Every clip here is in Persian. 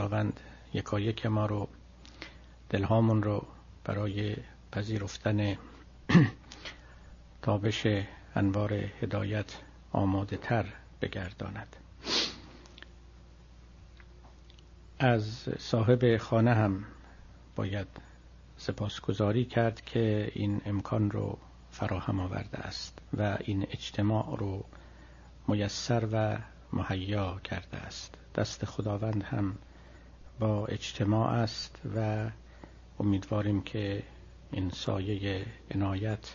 خداوند یکایک ما رو دلهامون رو برای پذیرفتن تابش انوار هدایت آماده تر بگرداند. از صاحب خانه هم باید سپاسگزاری کرد که این امکان رو فراهم آورده است و این اجتماع رو میسر و مهیا کرده است. دست خداوند هم با اجتماع است و امیدواریم که این سایه عنایت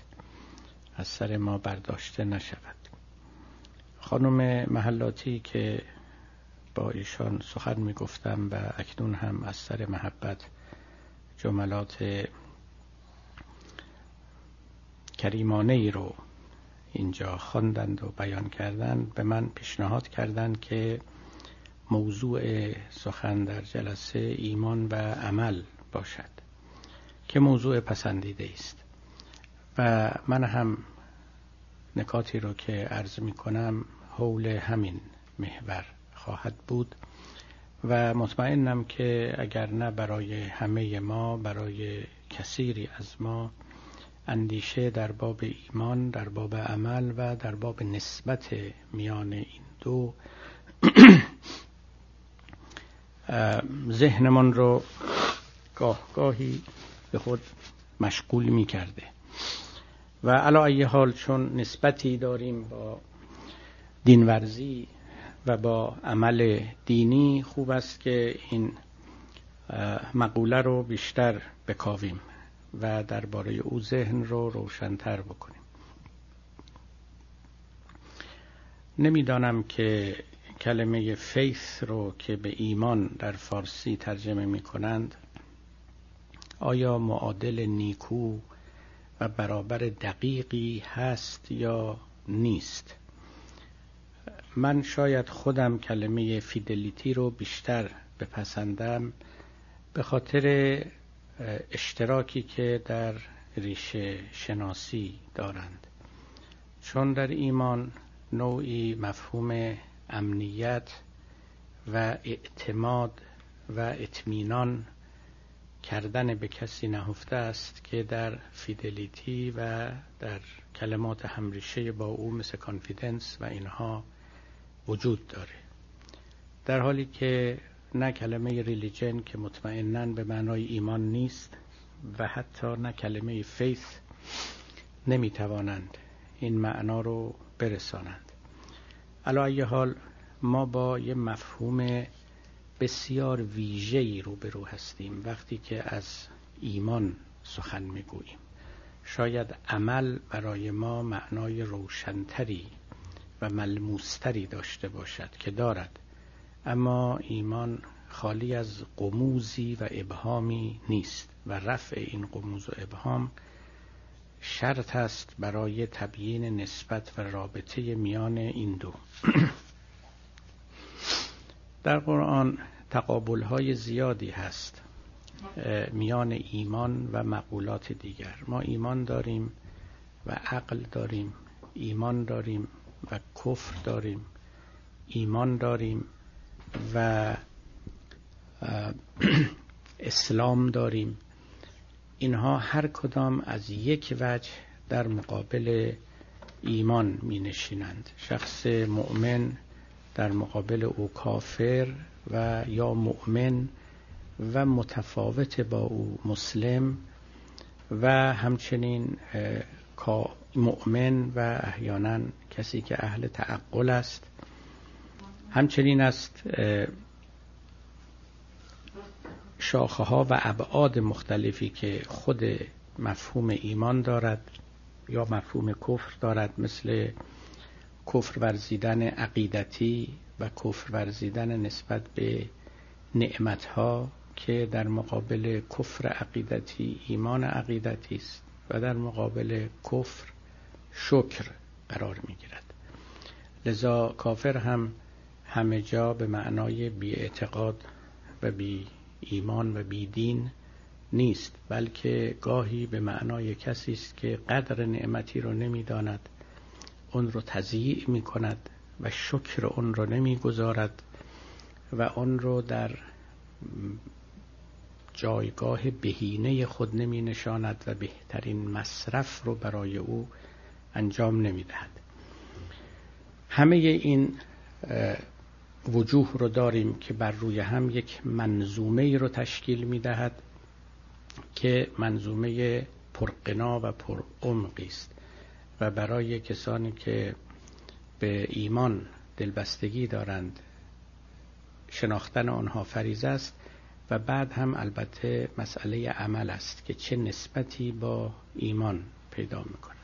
از سر ما برداشته نشود. خانم محلاتی که با ایشان سخن می گفتم و اکنون هم از سر محبت جملات کریمانه ای رو اینجا خواندند و بیان کردند به من پیشنهاد کردند که موضوع سخن در جلسه ایمان و عمل باشد که موضوع پسندیده است. و من هم نکاتی رو که عرض می کنم حول همین محور خواهد بود. و مطمئنم که اگر نه برای همه ما برای کثیری از ما اندیشه در باب ایمان در باب عمل و در باب نسبت میان این دو ذهنمان رو گاه گاهی به خود مشغول می کرده و علا ای حال چون نسبتی داریم با دینورزی و با عمل دینی خوب است که این مقوله رو بیشتر بکاویم و درباره او ذهن رو روشنتر بکنیم. نمی‌دانم که کلمه فیث رو که به ایمان در فارسی ترجمه می کنند آیا معادل نیکو و برابر دقیقی هست یا نیست؟ من شاید خودم کلمه فیدلیتی رو بیشتر بپسندم به خاطر اشتراکی که در ریشه شناسی دارند. چون در ایمان نوعی مفهوم امنیت و اعتماد و اطمینان کردن به کسی نهفته است که در fidelity و در کلمات همریشه با او مثل confidence و اینها وجود داره. در حالی که نه کلمه ریلیجن که مطمئنا به معنای ایمان نیست و حتی نه کلمه فیث نمی‌توانند این معنا رو برسانند. علا حال ما با یه مفهوم بسیار ویژه‌ای روبرو هستیم وقتی که از ایمان سخن می‌گوییم. شاید عمل برای ما معنای روشنتری و ملموستری داشته باشد که دارد اما ایمان خالی از قموزی و ابهامی نیست و رفع این قموز و ابهام شرط است برای تبیین نسبت و رابطه میان این دو. در قرآن تقابل های زیادی هست میان ایمان و مقولات دیگر. ما ایمان داریم و عقل داریم ایمان داریم و کفر داریم ایمان داریم و اسلام داریم. اینها هر کدام از یک وجه در مقابل ایمان می نشینند شخص مؤمن در مقابل او کافر و یا مؤمن و متفاوت با او مسلم و همچنین مؤمن و احیانا کسی که اهل تعقل است. همچنین است شاخه ها و ابعاد مختلفی که خود مفهوم ایمان دارد یا مفهوم کفر دارد مثل کفر ورزیدن عقیدتی و کفر ورزیدن نسبت به نعمتها که در مقابل کفر عقیدتی ایمان عقیدتی است و در مقابل کفر شکر قرار می گیرد لذا کافر هم همه جا به معنای بی اعتقاد و بی ایمان و بی دین نیست بلکه گاهی به معنای کسی است که قدر نعمتی رو نمی‌داند اون رو تضییع می کند و شکر اون رو نمی‌گذارد و اون رو در جایگاه بهینه خود نمی نشاند و بهترین مصرف رو برای او انجام نمی دهد همه این وجوه رو داریم که بر روی هم یک منظومه ای رو تشکیل می دهد که منظومه پرقنا و پرعمقی است و برای کسانی که به ایمان دلبستگی دارند شناختن آنها فریض است و بعد هم البته مسئله عمل است که چه نسبتی با ایمان پیدا می‌کنه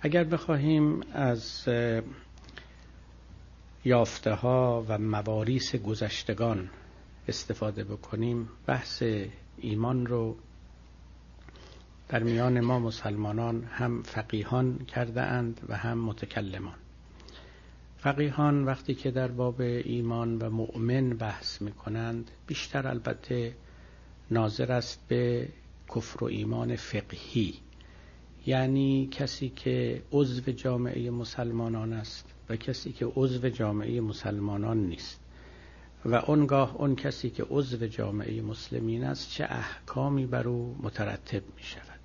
اگر بخواهیم از یافته ها و مواریس گذشتگان استفاده بکنیم بحث ایمان رو در میان ما مسلمانان هم فقیهان کرده اند و هم متکلمان. فقیهان وقتی که در باب ایمان و مؤمن بحث می کنند بیشتر البته ناظر است به کفر و ایمان فقهی یعنی کسی که عضو جامعه مسلمانان است و کسی که عضو جامعه مسلمانان نیست. و اونگاه اون کسی که عضو جامعه مسلمین است چه احکامی بر او مترتب می شود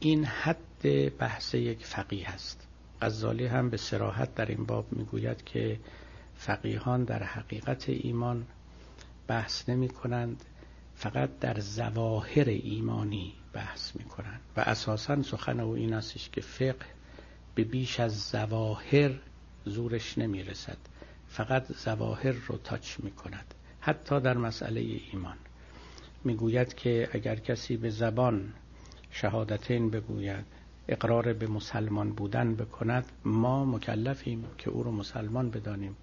این حد بحث یک فقیه است. غزالی هم به سراحت در این باب می‌گوید که فقیهان در حقیقت ایمان بحث نمی کنند فقط در زواهر ایمانی بحث می کنند و اساسا سخن او این استش که فقه به بیش از زواهر زورش نمی رسد فقط زواهر رو تاچ می کند حتی در مسئله ایمان. می‌گوید که اگر کسی به زبان شهادتین بگوید اقرار به مسلمان بودن بکند ما مکلفیم که او رو مسلمان بدانیم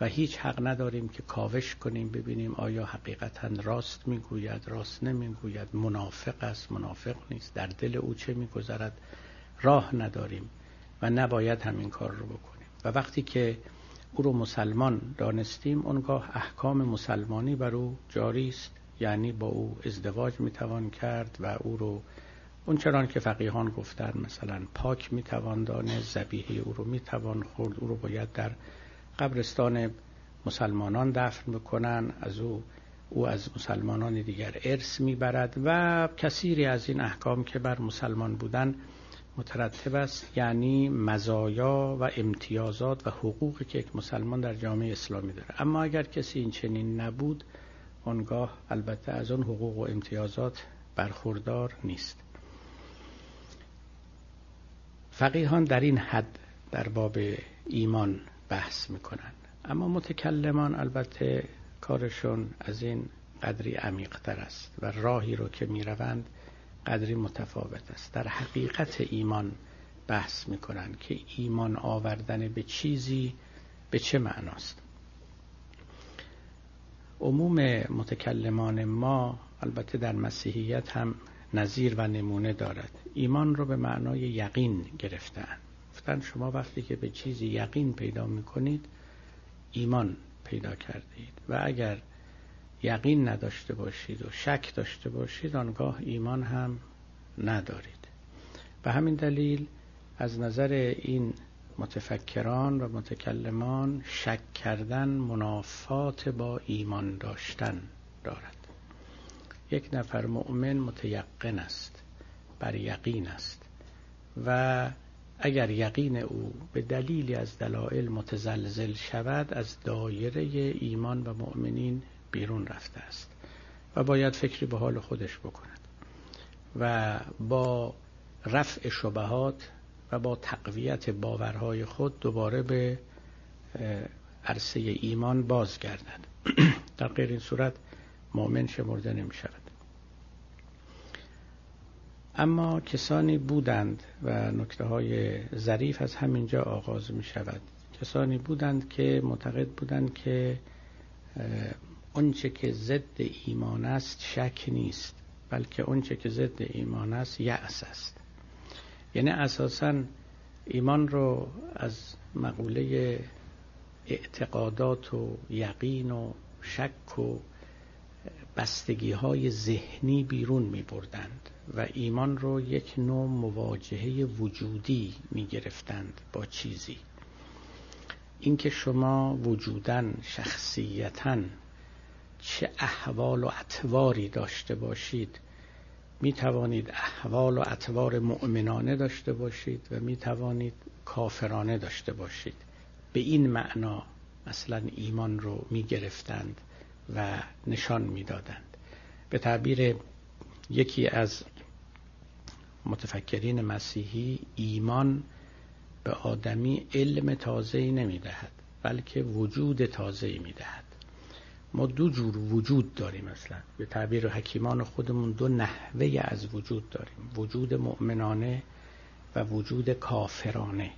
و هیچ حق نداریم که کاوش کنیم ببینیم آیا حقیقتا راست می‌گوید راست نمی‌گوید منافق است منافق نیست در دل او چه میگذرد. راه نداریم و نباید همین کار رو بکنیم. و وقتی که او رو مسلمان دانستیم اونگاه احکام مسلمانی بر او جاری است یعنی با او ازدواج می‌توان کرد و او رو اون چران که فقیهان گفتن مثلا پاک می‌توان دانه زبیه او رو می‌توان خورد او رو باید در قبرستان مسلمانان دفن بکنن از او او از مسلمانان دیگر ارث می‌برد و کثیری از این احکام که بر مسلمان بودن مترتب است یعنی مزایا و امتیازات و حقوقی که یک مسلمان در جامعه اسلامی داره. اما اگر کسی این چنین نبود آنگاه البته از آن حقوق و امتیازات برخوردار نیست. فقیهان در این حد در باب ایمان بحث می‌کنن اما متکلمان البته کارشون از این قدری عمیقتر است و راهی رو که می‌روند قدری متفاوت است. در حقیقت ایمان بحث می‌کنن که ایمان آوردن به چیزی به چه معناست. عموم متکلمان ما البته در مسیحیت هم نظیر و نمونه دارد. ایمان رو به معنای یقین گرفتن. گفتن شما وقتی که به چیزی یقین پیدا می‌کنید ایمان پیدا کردید. و اگر یقین نداشته باشید و شک داشته باشید آنگاه ایمان هم ندارید. به همین دلیل از نظر این متفکران و متکلمان شک کردن منافات با ایمان داشتن دارد. یک نفر مؤمن متیقن است بر یقین است و اگر یقین او به دلیلی از دلایل متزلزل شود از دایره ایمان و مؤمنین بیرون رفته است و باید فکری به حال خودش بکند و با رفع شبهات و با تقویت باورهای خود دوباره به عرصه ایمان بازگردد. در غیر این صورت مؤمن شمرده نمی شود اما کسانی بودند و نکته های ظریف از همینجا آغاز می شود کسانی بودند که معتقد بودند که آنچه که ضد ایمان است شک نیست بلکه آنچه که ضد ایمان است یأس است. یعنی اساسا ایمان رو از مقوله اعتقادات و یقین و شک و بستگی های ذهنی بیرون می بردند و ایمان رو یک نوع مواجهه وجودی می گرفتند با چیزی. اینکه شما وجودن شخصیتا چه احوال و اطواری داشته باشید می توانید احوال و اطوار مؤمنانه داشته باشید و می توانید کافرانه داشته باشید. به این معنا اصلا ایمان رو می گرفتند و نشان می دادند به تعبیر یکی از متفکرین مسیحی ایمان به آدمی علم تازه‌ای نمی‌دهد بلکه وجود تازه‌ای می‌دهد. ما دو جور وجود داریم اصلا. به تعبیر حکیمان خودمون دو نحوه از وجود داریم. وجود مؤمنانه و وجود کافرانه.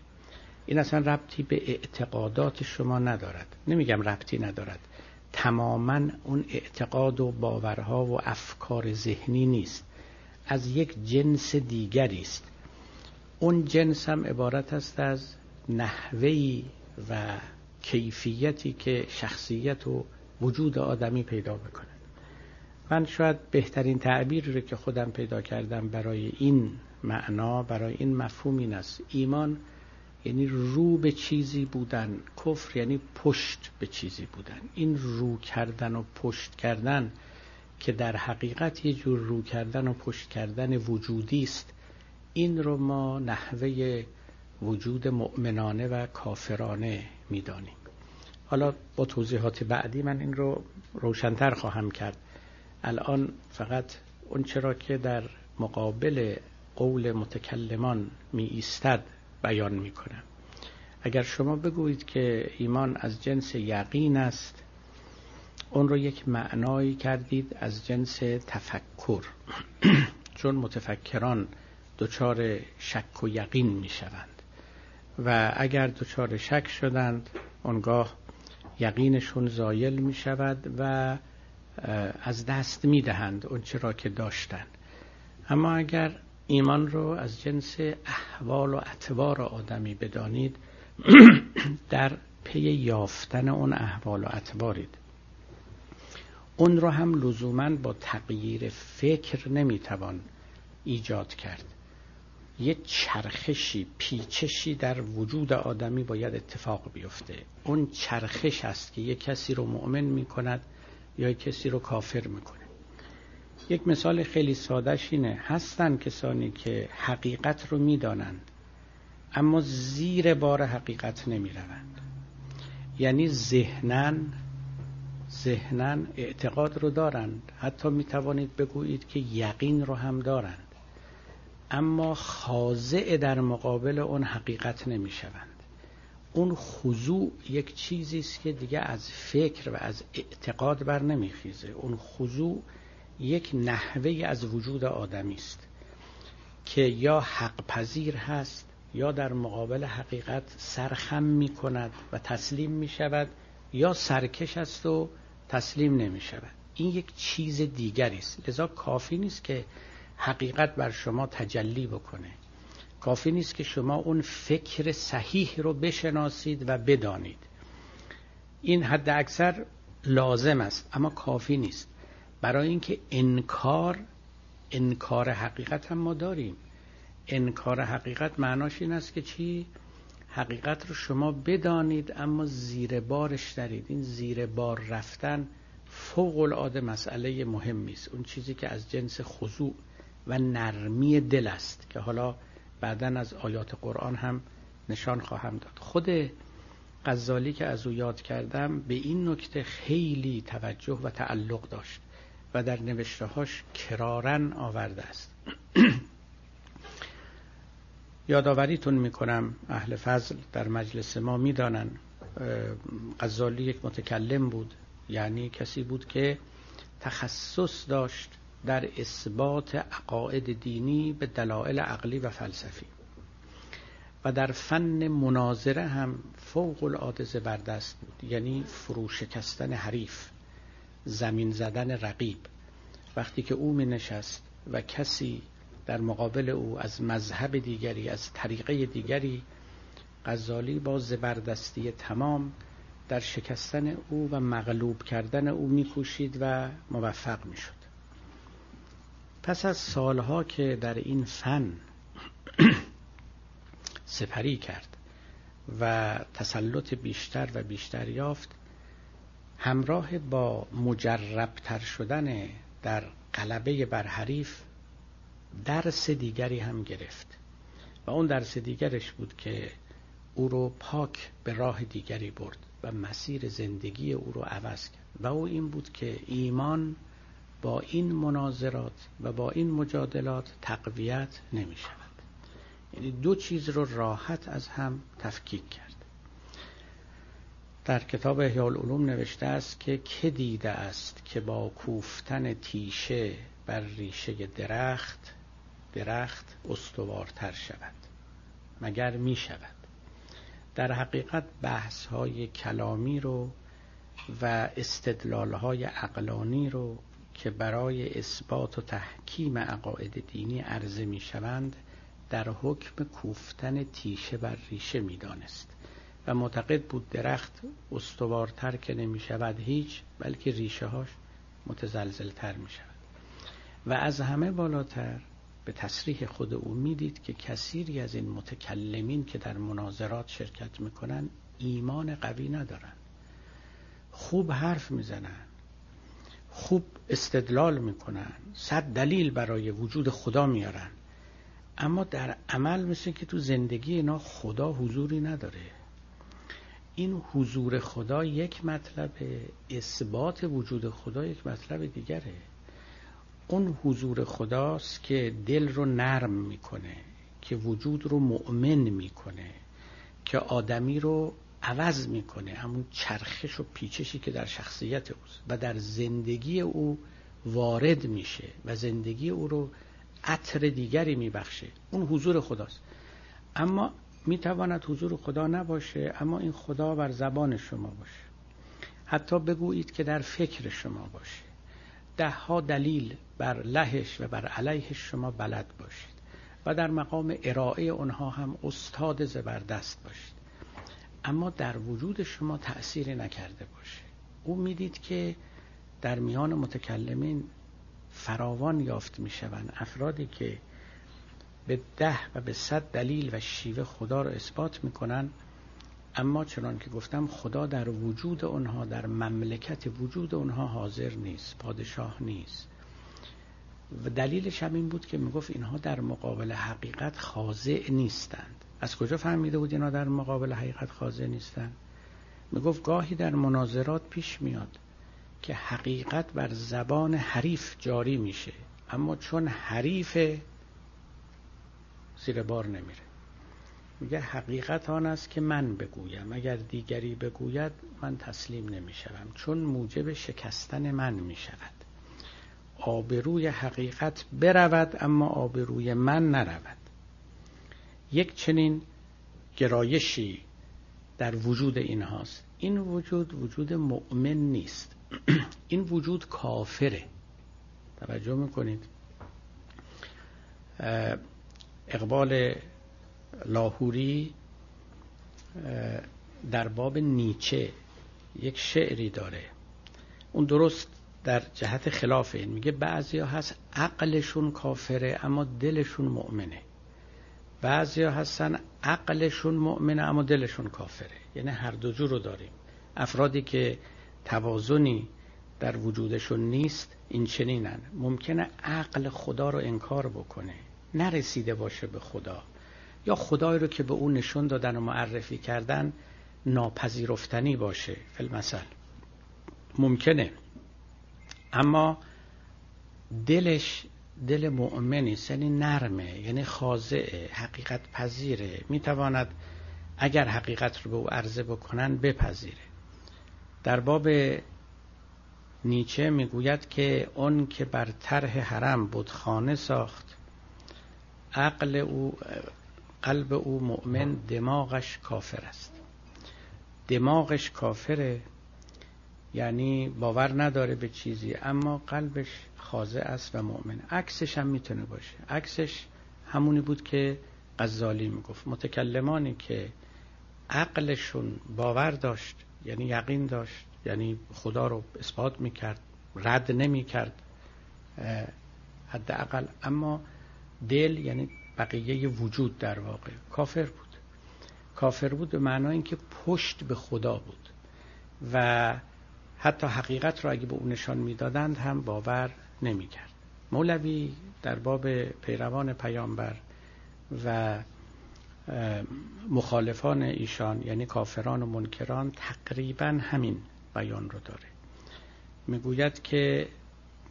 این اصلا ربطی به اعتقادات شما ندارد. نمیگم ربطی ندارد. تماما اون اعتقاد و باورها و افکار ذهنی نیست. از یک جنس دیگری است. اون جنس هم عبارت است از نحوهی و کیفیتی که شخصیت و وجود آدمی پیدا بکنه من شاید بهترین تعبیر رو که خودم پیدا کردم برای این معنا برای این مفهوم این است. ایمان یعنی رو به چیزی بودن کفر یعنی پشت به چیزی بودن. این رو کردن و پشت کردن که در حقیقت یه جور رو کردن و پشت کردن وجودی است این رو ما نحوه وجود مؤمنانه و کافرانه می‌دانیم. حالا با توضیحات بعدی من این رو روشنتر خواهم کرد. الان فقط اون چرا که در مقابل قول متکلمان می ایستد بیان می کنم اگر شما بگویید که ایمان از جنس یقین است اون رو یک معنایی کردید از جنس تفکر. چون متفکران دچار شک و یقین می شوند و اگر دچار شک شدند اونگاه یقینشون زایل می شود و از دست می دهند اون چرا که داشتند اما اگر ایمان رو از جنس احوال و اطوار آدمی بدانید در پی یافتن اون احوال و اطوارید. اون رو هم لزوما با تغییر فکر نمی‌توان ایجاد کرد. یه چرخشی پیچشی در وجود آدمی باید اتفاق بیفته. اون چرخش است که یک کسی رو مؤمن می کند یا یک کسی رو کافر می‌کنه. یک مثال خیلی سادهش اینه. هستن کسانی که حقیقت رو می‌دانند اما زیر بار حقیقت نمی یعنی ذهنن ذهنن اعتقاد رو دارند. حتی می توانید بگویید که یقین رو هم دارند. اما خاضع در مقابل اون حقیقت نمی شوند اون خضوع یک چیزی است که دیگه از فکر و از اعتقاد بر نمیخیزه. اون خضوع یک نحوه از وجود آدمی است که یا حق پذیر هست یا در مقابل حقیقت سرخم می کند و تسلیم می شود یا سرکش است و تسلیم نمی شود این یک چیز دیگری است. لذا کافی نیست که حقیقت بر شما تجلی بکنه. کافی نیست که شما اون فکر صحیح رو بشناسید و بدانید. این حد اکثر لازم است اما کافی نیست. برای اینکه انکار انکار حقیقت هم ما داریم. انکار حقیقت معناش این است که چی؟ حقیقت رو شما بدانید اما زیر بارش دارید این زیر بار رفتن فوق العاده مسئله مهمی است. اون چیزی که از جنس خضوع و نرمی دل است که حالا بعدا از آیات قرآن هم نشان خواهم داد. خود غزالی که از او یاد کردم به این نکته خیلی توجه و تعلق داشت و در نوشتهاش کرارن آورده است. یادآوریتون می‌کنم اهل فضل در مجلس ما می‌دانن غزالی یک متکلم بود یعنی کسی بود که تخصص داشت در اثبات عقاید دینی به دلایل عقلی و فلسفی. و در فن مناظره هم فوق العاده زبردست بود یعنی فروشکستن حریف زمین زدن رقیب. وقتی که او می نشست و کسی در مقابل او از مذهب دیگری از طریقه دیگری غزالی با زبردستی تمام در شکستن او و مغلوب کردن او میکوشید و موفق می‌شد. پس از سالها که در این فن سپری کرد و تسلط بیشتر و بیشتر یافت همراه با مجربتر شدن در قلبه بر حریف درس دیگری هم گرفت. و اون درس دیگرش بود که او رو پاک به راه دیگری برد و مسیر زندگی او رو عوض کرد. و او این بود که ایمان با این مناظرات و با این مجادلات تقویت نمی شود. یعنی دو چیز رو راحت از هم تفکیک کرد. در کتاب احیاء العلوم نوشته است که که دیده است که با کوفتن تیشه بر ریشه درخت درخت استوارتر شود؟ مگر می شود؟ در حقیقت بحث های کلامی رو و استدلال های عقلانی رو که برای اثبات و تحکیم عقاید دینی عرضه می شوند در حکم کوفتن تیشه بر ریشه می دانست و معتقد بود درخت استوارتر که نمی شود هیچ بلکه ریشه هاش متزلزل تر می شود و از همه بالاتر به تصریح خود او می‌دید که کثیری از این متکلمین که در مناظرات شرکت می‌کنن ایمان قوی ندارن خوب حرف می‌زنن خوب استدلال می‌کنن. صد دلیل برای وجود خدا میارن. اما در عمل مثل که تو زندگی اینا خدا حضوری نداره. این حضور خدا یک مطلب اثبات وجود خدا یک مطلب دیگره. اون حضور خداست که دل رو نرم می‌کنه که وجود رو مؤمن می‌کنه که آدمی رو عوض می‌کنه همون چرخش و پیچشی که در شخصیت اوست و در زندگی او وارد میشه و زندگی او رو عطر دیگری میبخشه. اون حضور خداست. اما می‌تواند حضور خدا نباشه اما این خدا بر زبان شما باشه. حتی بگویید که در فکر شما باشه. ده ها دلیل بر لهش و بر علیهش شما بلد باشید. و در مقام ارائه اونها هم استاد زبردست باشید. اما در وجود شما تأثیری نکرده باشه. او می‌دید که در میان متکلمین فراوان یافت می‌شوند. افرادی که به ده و به صد دلیل و شیوه خدا را اثبات می‌کنن اما چنان که گفتم خدا در وجود اونها در مملکت وجود اونها حاضر نیست پادشاه نیست. و دلیلش هم این بود که می‌گفت اینها در مقابل حقیقت خاضع نیستند. از کجا فهمیده بود اینها در مقابل حقیقت خاضع نیستند می‌گفت گاهی در مناظرات پیش میاد که حقیقت بر زبان حریف جاری میشه اما چون حریف زیر بار نمیره. میگه حقیقت آن است که من بگویم. اگر دیگری بگوید من تسلیم نمی‌شوم چون موجب شکستن من می‌شود. آبروی حقیقت برود اما آبروی من نرود. یک چنین گرایشی در وجود اینهاست. این وجود وجود مؤمن نیست. این وجود کافره. توجه می‌کنید. اقبال لاهوری در باب نیچه یک شعری داره. اون درست در جهت خلاف این. میگه بعضی هست عقلشون کافره اما دلشون مؤمنه. بعضی ها هستن عقلشون مؤمنه اما دلشون کافره. یعنی هر دو جور رو داریم. افرادی که توازنی در وجودشون نیست این چنینن. ممکنه عقل خدا رو انکار بکنه. نرسیده باشه به خدا. یا خدای رو که به اون نشون دادن و معرفی کردن ناپذیرفتنی باشه. فیلمسل ممکنه. اما دلش دل مؤمنی یعنی نرمه یعنی خاضعه حقیقت پذیره. می‌تواند اگر حقیقت رو به او عرضه بکنن بپذیره. در باب نیچه می‌گوید که اون که بر طرح حرم بودخانه ساخت عقل او قلب او مؤمن دماغش کافر است. دماغش کافره یعنی باور نداره به چیزی اما قلبش خاضع است و مؤمن. عکسش هم می‌تونه باشه. عکسش همونی بود که غزالی می‌گفت. متکلمانی که عقلشون باور داشت یعنی یقین داشت یعنی خدا رو اثبات می‌کرد رد نمی‌کرد حداقل. اما دل یعنی بقیه وجود در واقع کافر بود. کافر بود به معنای اینکه پشت به خدا بود. و حتی حقیقت را اگه به او نشان می‌دادند هم باور نمی‌کرد. مولوی در باب پیروان پیامبر و مخالفان ایشان یعنی کافران و منکران تقریبا همین بیان رو داره. می‌گوید که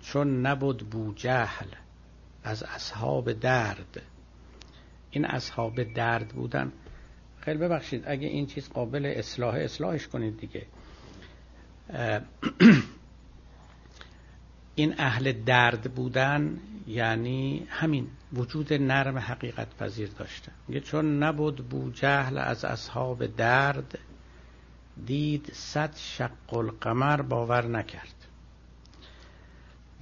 چون نبود بو جهل از اصحاب درد این اصحاب درد بودن خیلی ببخشید اگه این چیز قابل اصلاح اصلاحش کنید دیگه. این اهل درد بودن یعنی همین وجود نرم حقیقت پذیر داشته. میگه چون نبود بو جهل از اصحاب درد دید صد شق القمر باور نکرد.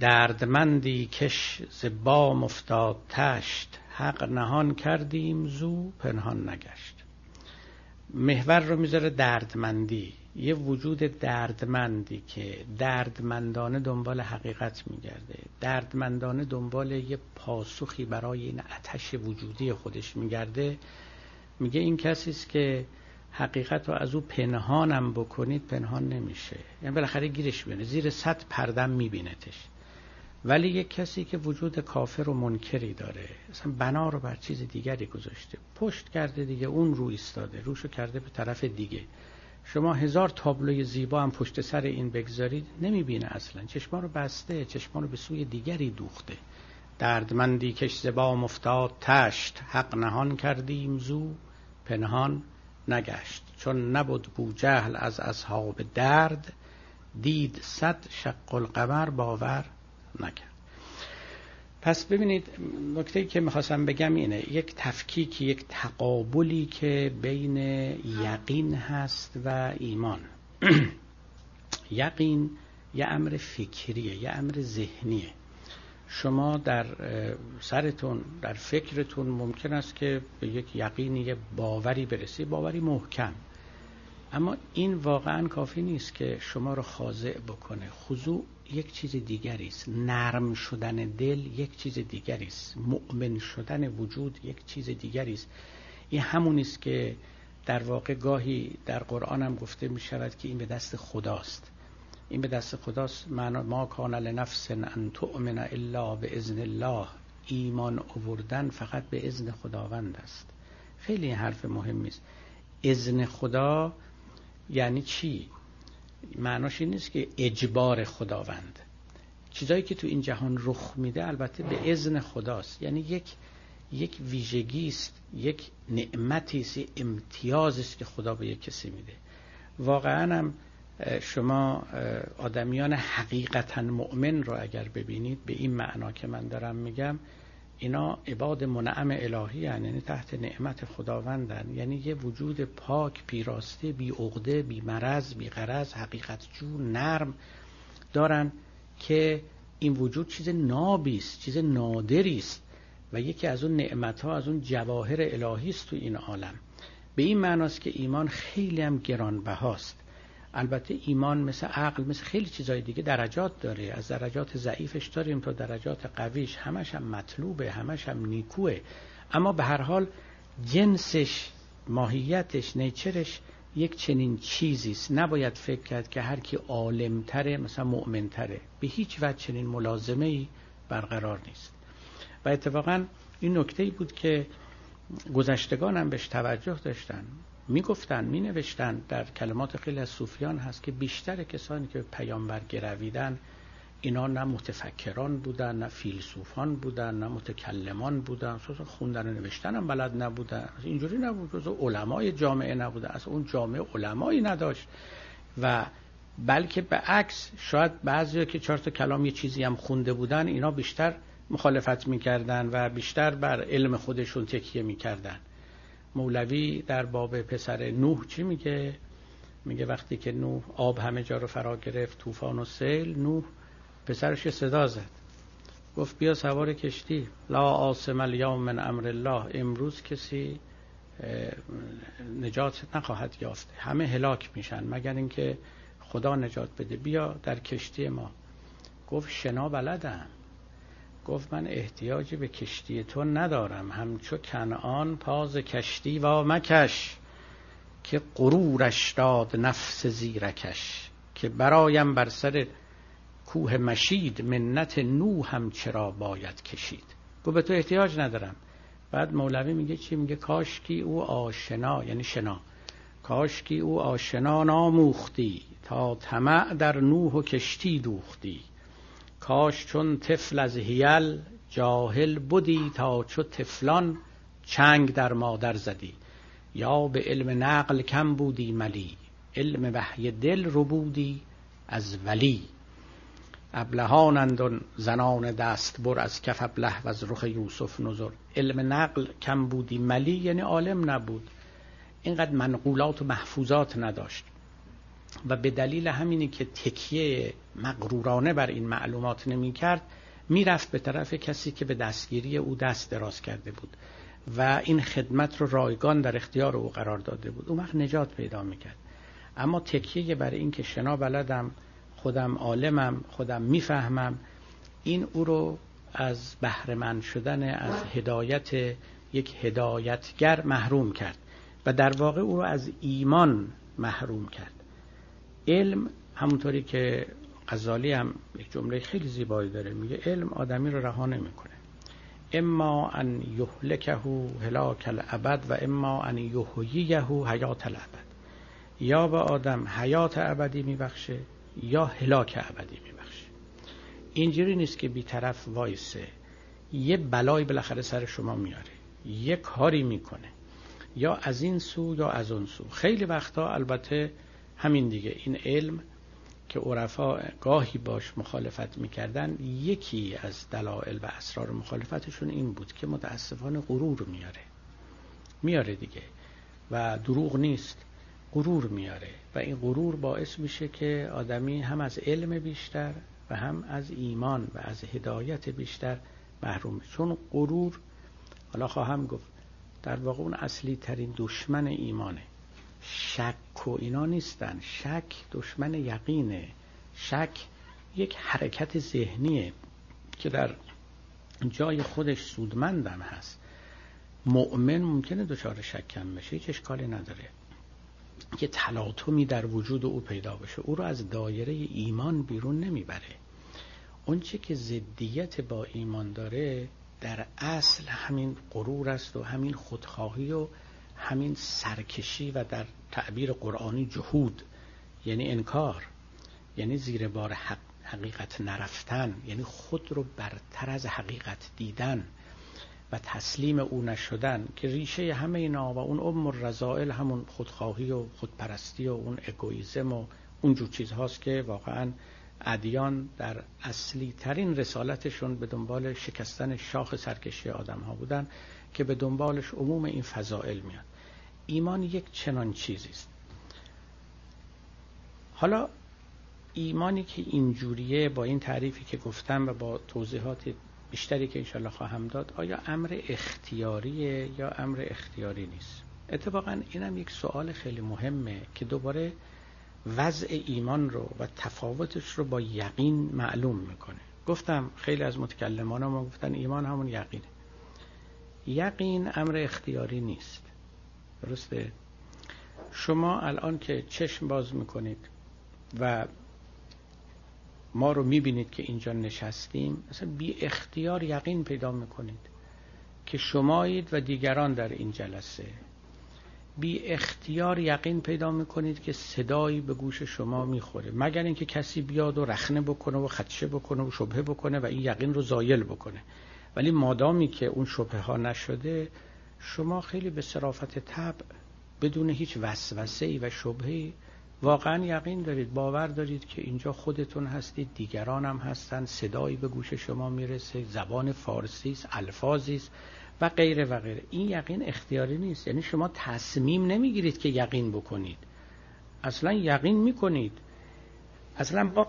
دردمندی کش ز بام افتاد تشت حق نهان کردیم زو پنهان نگشت. محور رو می‌ذاره دردمندی. یه وجود دردمندی که دردمندانه دنبال حقیقت میگرده. دردمندانه دنبال یه پاسخی برای این اتش وجودی خودش میگرده. میگه این کسی است که حقیقت رو از او پنهانم بکنید پنهان نمیشه. یعنی بالاخره گیرش بیانه زیر صد پردم میبینتش. ولی یک کسی که وجود کافر و منکری داره اصلا بنا رو بر چیز دیگری گذاشته. پشت کرده دیگه اون رو ایستاده. روشو کرده به طرف دیگه. شما هزار تابلوی زیبا هم پشت سر این بگذارید نمی‌بینه اصلا. چشما رو بسته چشما رو به سوی دیگری دوخته. دردمندی کش زبا مفتاد تشت. حق نهان کردیم زو پنهان نگشت. چون نبود بو جهل از اصحاب درد دید صد شق القمر باور نکرد. پس ببینید نکته که می‌خواستم بگم اینه یک تفکیک یک تقابلی که بین یقین هست و ایمان. یقین یه امر فکریه یه امر ذهنیه. شما در سرتون در فکرتون ممکن است که به یک یقینی باوری برسی باوری محکم. اما این واقعا کافی نیست که شما رو خاضع بکنه. خضوع یک چیز دیگری است. نرم شدن دل یک چیز دیگری است. مؤمن شدن وجود یک چیز دیگری است. این همون است که در واقع گاهی در قرآن هم گفته می شود که این به دست خداست. این به دست خداست. معنا ما کان لنفس ان تؤمن الا به اذن الله. ایمان آوردن فقط به اذن خداوند است. خیلی حرف مهمی است اذن خدا یعنی چی؟ معناش این نیست که اجبار خداوند. چیزایی که تو این جهان رخ میده البته به اذن خداست. یعنی یک یک ویژگی است یک نعمتی است امتیازی است که خدا به یک کسی میده. واقعا هم شما آدمیان حقیقتا مؤمن رو اگر ببینید به این معنا که من دارم میگم اینا عباد منعم الهی هن. یعنی تحت نعمت خداوندن. یعنی یه وجود پاک پیراسته بی عقده بی مرض بی غرض حقیقت جو نرم دارن که این وجود چیز نابی است چیز نادری است. و یکی از اون نعمت ها از اون جواهر الهی است تو این عالم. به این معناست که ایمان خیلی هم گرانبهاست البته ایمان مثل عقل مثل خیلی چیزای دیگه درجات داره. از درجات ضعیفش داریم تا درجات قویش. همش هم مطلوبه همش هم نیکوه. اما به هر حال جنسش ماهیتش نیچرش یک چنین چیزی است نباید فکر کرد که هر کی عالمتره مثلا مؤمنتره. به هیچ وجه چنین ملازمه ای برقرار نیست. و اتفاقا این نکته ای بود که گذشتگان هم بهش توجه داشتن. می‌گفتن می نوشتن در کلمات خیلی از صوفیان هست که بیشتر کسانی که پیامبر گرویدن اینا نه متفکران بودن نه فیلسوفان بودن نه متکلمان بودن. خوندن و نوشتن هم بلد نبودن. اینجوری نبود. جز علمای جامعه نبوده. از اون جامعه علمایی نداشت. و بلکه به عکس شاید بعضی که چهار تا کلام یه چیزی هم خونده بودن اینا بیشتر مخالفت می‌کردن و بیشتر بر علم خودشون تکیه می‌کردن. مولوی در باب پسر نوح چی میگه؟ میگه وقتی که نوح آب همه جا رو فرا گرفت طوفان و سیل نوح پسرش صدا زد. گفت بیا سوار کشتی. لا آسم الیوم من امر الله. امروز کسی نجات نخواهد یافت. همه هلاک میشن. مگر اینکه خدا نجات بده. بیا در کشتی ما. گفت شنا بلدم. گفت من احتیاجی به کشتی تو ندارم. همچو کنعان پاز کشتی و مکش که غرورش داد نفس زیرکش که برایم بر سر کوه مشید منت نو هم چرا باید کشید. گو به تو احتیاج ندارم. بعد مولوی میگه چی؟ میگه کاش کی او آشنا یعنی شنا. کاش کی او آشنا ناموختی تا طمع در نوح و کشتی دوختی. کاش چون طفل از هیل جاهل بودی تا چو طفلان چنگ در مادر زدی. یا به علم نقل کم بودی ملی علم وحی دل رو بودی از ولی. ابلهانند زنان دست بر از کف ابله و از رخ یوسف نظر. علم نقل کم بودی ملی یعنی عالم نبود. اینقدر منقولات و محفوظات نداشت. و به دلیل همینی که تکیه مغرورانه بر این معلومات نمی کرد می‌رفت به طرف کسی که به دستگیری او دست دراز کرده بود و این خدمت رو رایگان در اختیار او قرار داده بود. اون وقت نجات پیدا می‌کرد. اما تکیه برای این که شنا بلدم خودم عالمم خودم می‌فهمم این او رو از بهرهمند شدن از هدایت یک هدایتگر محروم کرد و در واقع او رو از ایمان محروم کرد. علم همونطوری که غزالی هم یک جمله خیلی زیبایی داره. میگه علم آدمی رو رها نمی‌کنه. اما ان یهلکه هلاک الابد و اما ان یحییه حیات الابد یا به آدم حیات ابدی میبخشه یا هلاک ابدی میبخشه. اینجوری نیست که بیطرف وایسه. یه بلای بالاخره سر شما میاره. یه کاری می‌کنه. یا از این سو یا از اون سو. خیلی وقتا البته همین دیگه. این علم که عرفا گاهی باش مخالفت می‌کردن یکی از دلایل و اسرار مخالفتشون این بود که متاسفانه غرور میاره. میاره دیگه و دروغ نیست غرور میاره و این غرور باعث میشه که آدمی هم از علم بیشتر و هم از ایمان و از هدایت بیشتر محروم چون غرور حالا خواهم گفت در واقع اون اصلی ترین دشمن ایمانه. شک و اینا نیستن. شک دشمن یقینه. شک یک حرکت ذهنیه که در جای خودش سودمندم هست. مؤمن ممکنه دچار شکم بشه هیچ اشکالی نداره. که تلاطمی در وجود او پیدا بشه. او رو از دایره ایمان بیرون نمی‌بره. اونچه که ضدیت با ایمان داره در اصل همین غرور است و همین خودخواهی و همین سرکشی و در تعبیر قرآنی جهود یعنی انکار یعنی زیر بار حقیقت نرفتن یعنی خود رو برتر از حقیقت دیدن و تسلیم او نشدن که ریشه همه اینا و اون ام الرزائل همون خودخواهی و خودپرستی و اون اگویزم و اونجور چیزهاست که واقعا ادیان در اصلی ترین رسالتشون به دنبال شکستن شاخ سرکشی آدم ها بودن که به دنبالش عموم این فضائل میاد. ایمان یک چنان چیزی است. حالا ایمانی که اینجوریه با این تعریفی که گفتم و با توضیحات بیشتری که انشالله خواهم داد آیا امر اختیاریه یا امر اختیاری نیست؟ اتفاقا اینم یک سوال خیلی مهمه که دوباره وضع ایمان رو و تفاوتش رو با یقین معلوم می‌کنه. گفتم خیلی از متکلمان ما گفتن ایمان همون یقینه. یقین امر اختیاری نیست. درسته؟ شما الان که چشم باز می‌کنید و ما رو می‌بینید که اینجا نشستیم مثلا بی اختیار یقین پیدا می‌کنید که شمایید و دیگران در این جلسه. بی اختیار یقین پیدا می‌کنید که صدایی به گوش شما می‌خوره. مگر اینکه کسی بیاد و رخنه بکنه و خدشه بکنه و شبهه بکنه و این یقین رو زایل بکنه. ولی مادامی که اون شبهه ها نشده شما خیلی به صرافت طبع بدون هیچ وسوسه ای و شبهی واقعا یقین دارید باور دارید که اینجا خودتون هستید دیگران هم هستن صدایی به گوش شما می‌رسه زبان فارسی است الفاظی است و غیره و غیره. این یقین اختیاری نیست. یعنی شما تصمیم نمی‌گیرید که یقین بکنید. اصلا یقین می‌کنید. اصلا با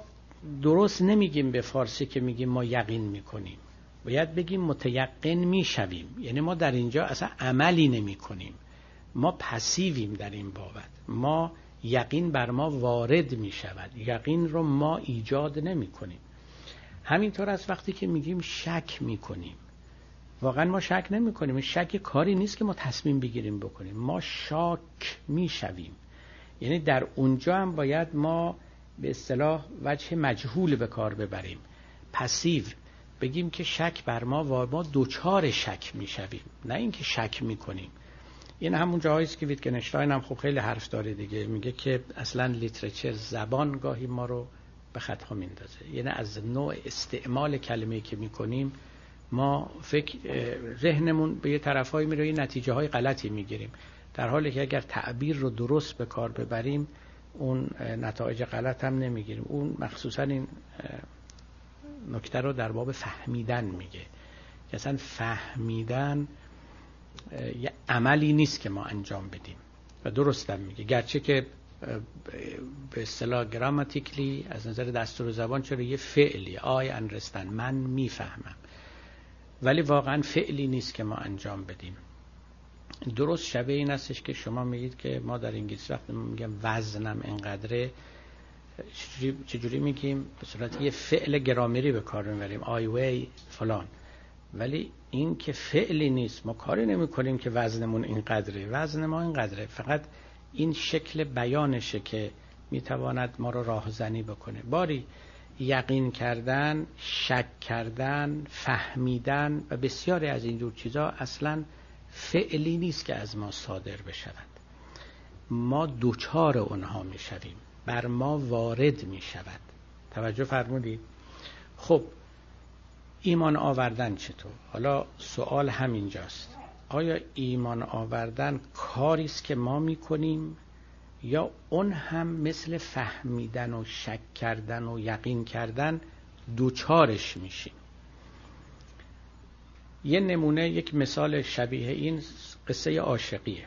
درست نمیگیم به فارسی که میگیم ما یقین می‌کنیم. باید بگیم متیقن می‌شویم. یعنی ما در اینجا اصلا عملی نمی کنیم ما پسیویم در این بابت. ما یقین بر ما وارد می شود یقین رو ما ایجاد نمی کنیم همینطور از وقتی که میگیم شک می کنیم واقعا ما شک نمی کنیم شک کاری نیست که ما تصمیم بگیریم بکنیم. ما شاک می شویم یعنی در اونجا هم باید ما به اصطلاح وجه مجهول به کار ببریم. پسیو. بگیم که شک بر ما و ما دوچار شک می‌شویم. نه اینکه شک می‌کنیم. این همون جاهایی است که ویتگنشتاین هم خب خیلی حرف داره دیگه. میگه که اصلا لیترچر زبان گاهی ما رو به خطا میندازه. یعنی از نوع استعمال کلمه که می‌کنیم ما فکر ذهنمون به یه طرفایی میره یه نتیجه های غلطی می‌گیریم. در حالی که اگر تعبیر رو درست به کار ببریم اون نتایج غلط هم نمی‌گیریم. اون مخصوصا این نکته رو در باب فهمیدن میگه. که اصلا فهمیدن یه عملی نیست که ما انجام بدیم. و درستم میگه. گرچه که به اصطلاح گراماتیکلی از نظر دستور زبان چرا یه فعلی آی انرستن من می‌فهمم. ولی واقعا فعلی نیست که ما انجام بدیم. درست شبه این استش که شما میگید که ما در انگلیسی وقتی میگم وزنم اینقدره چجوری میگیم؟ به صورت یه فعل گرامری به کار می‌بریم. آی وی فلان. ولی این که فعلی نیست. ما کاری نمی کنیم که وزنمون اینقدره. وزن ما اینقدره. فقط این شکل بیانشه که می‌تواند ما رو راهزنی بکنه. باری یقین کردن شک کردن فهمیدن و بسیاری از این جور چیزا اصلا فعلی نیست که از ما صادر بشود ما دوچار اونها می‌شویم. بر ما وارد می شود. توجه فرمودید؟ خب ایمان آوردن چطور؟ حالا سوال همینجاست. آیا ایمان آوردن کاری است که ما می‌کنیم یا اون هم مثل فهمیدن و شک کردن و یقین کردن دوچارش میشیم؟ یه نمونه یک مثال شبیه این قصه عاشقیه.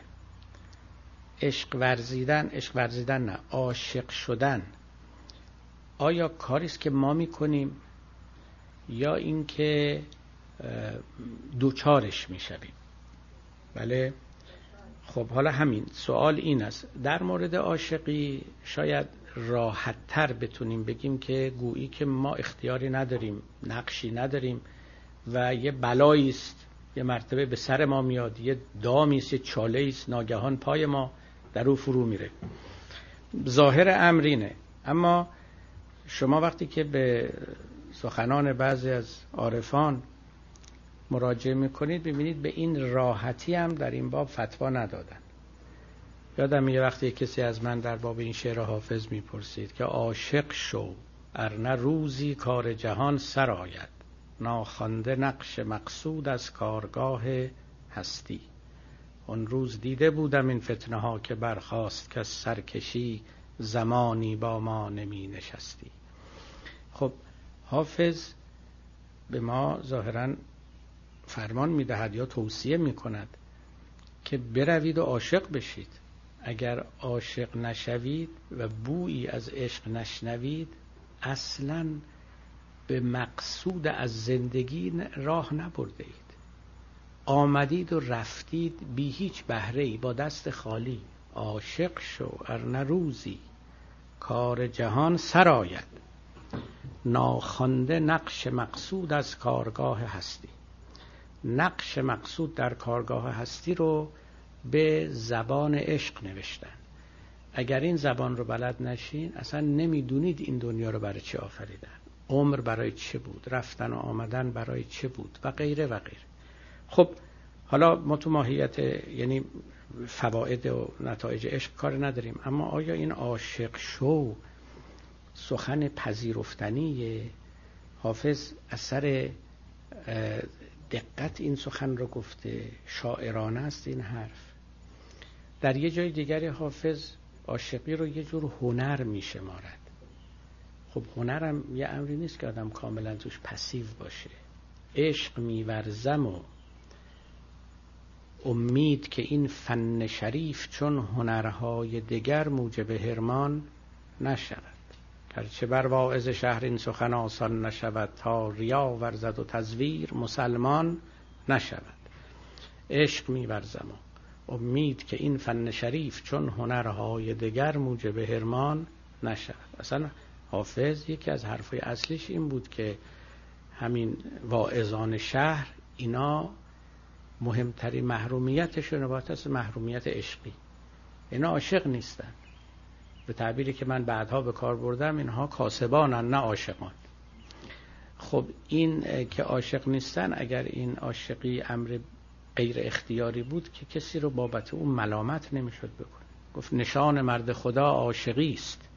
عشق ورزیدن عشق ورزیدن نه عاشق شدن. آیا کاری است که ما می‌کنیم یا اینکه دوچارش می‌شویم؟ بله. خب حالا همین سوال این است. در مورد عاشقی شاید راحت تر بتونیم بگیم که گویی که ما اختیاری نداریم نقشی نداریم و یه بلایی است. یه مرتبه به سر ما میاد یه دامی است یه چاله است ناگهان پای ما. در او فرو میره. ظاهر امرینه اما شما وقتی که به سخنان بعضی از عارفان مراجعه می‌کنید ببینید به این راحتی هم در این باب فتوا ندادن. یادم یه وقتی کسی از من در باب این شعر حافظ می‌پرسید که عاشق شو ارنه روزی کار جهان سر آید. ناخوانده نقش مقصود از کارگاه هستی. اون روز دیده بودم این فتنه ها که برخواست که سرکشی زمانی با ما نمی نشستی خب حافظ به ما ظاهرا فرمان می‌دهد یا توصیه می کند که بروید و عاشق بشید. اگر عاشق نشوید و بویی از عشق نشنوید اصلا به مقصود از زندگی راه نبرده اید. آمدید و رفتید بی هیچ بهره با دست خالی. عاشق شو ار روزی. کار جهان سراید ناخوانده نقش مقصود از کارگاه هستی. نقش مقصود در کارگاه هستی رو به زبان عشق نوشتن. اگر این زبان رو بلد نشین اصلا نمی‌دونید این دنیا رو برای چه آفریدن. عمر برای چه بود؟ رفتن و آمدن برای چه بود؟ و غیره و غیره. خب حالا ما تو ماهیت یعنی فواید و نتایج عشق کار نداریم. اما آیا این عاشق شو سخن پذیرفتنی حافظ اثر دقت این سخن رو گفته شاعرانه است این حرف. در یه جای دیگری حافظ عاشقی رو یه جور هنر می شمارد خب هنرم یه امری نیست که آدم کاملا توش پسیو باشه. عشق میورزم و امید که این فن شریف چون هنرهای دگر موجب هرمان نشود. گرچه بر واعظ شهر این سخن آسان نشود تا ریا ورزد و تزویر مسلمان نشود. عشق میورزم امید که این فن شریف چون هنرهای دگر موجب هرمان نشود. اصلا حافظ یکی از حرفای اصلیش این بود که همین واعظان شهر اینا مهمترین محرومیتشون عبارت است محرومیت عشقی. اینا عاشق نیستن. به تعبیری که من بعدها به کار بردم اینها کاسبانن نه عاشقان. خب این که عاشق نیستن اگر این عاشقی امر غیر اختیاری بود که کسی رو بابت اون ملامت نمی‌شد بکنه گفت نشان مرد خدا عاشقی است.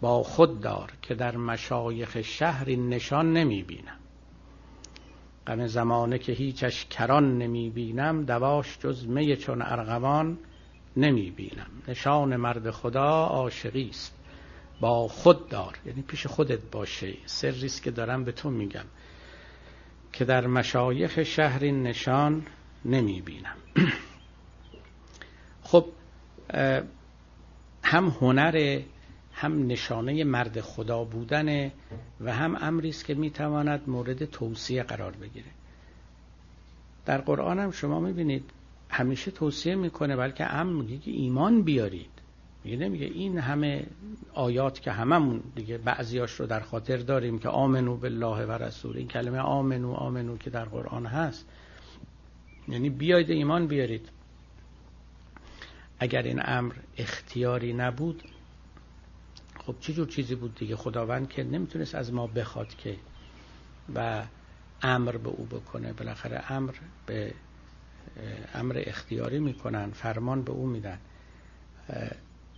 با خود دار که در مشایخ شهر این نشان نمی بینم غم زمانه که هیچش کران نمی بینم دواش جز می چون ارغوان نمی بینم. نشان مرد خدا عاشقی است. با خود دار. یعنی پیش خودت باشه. سری است که دارم به تو میگم که در مشایخ شهر نشان نمی بینم. خب هم هنر هم نشانه مرد خدا بودن و هم امری است که می‌تواند مورد توصیه قرار بگیره. در قرآن هم شما می‌بینید همیشه توصیه می‌کنه بلکه ام میگه که ایمان بیارید. میگه نمیگه این همه آیات که هممون دیگه بعضیاش رو در خاطر داریم که آمنو بالله و رسول. این کلمه آمنو آمنو که در قرآن هست. یعنی بیاید ایمان بیارید. اگر این امر اختیاری نبود خب چه جور چیزی بود دیگه؟ خداوند که نمی‌تونست از ما بخواد که و امر به او بکنه. بالاخره امر به امر اختیاری می‌کنن فرمان به او میدن.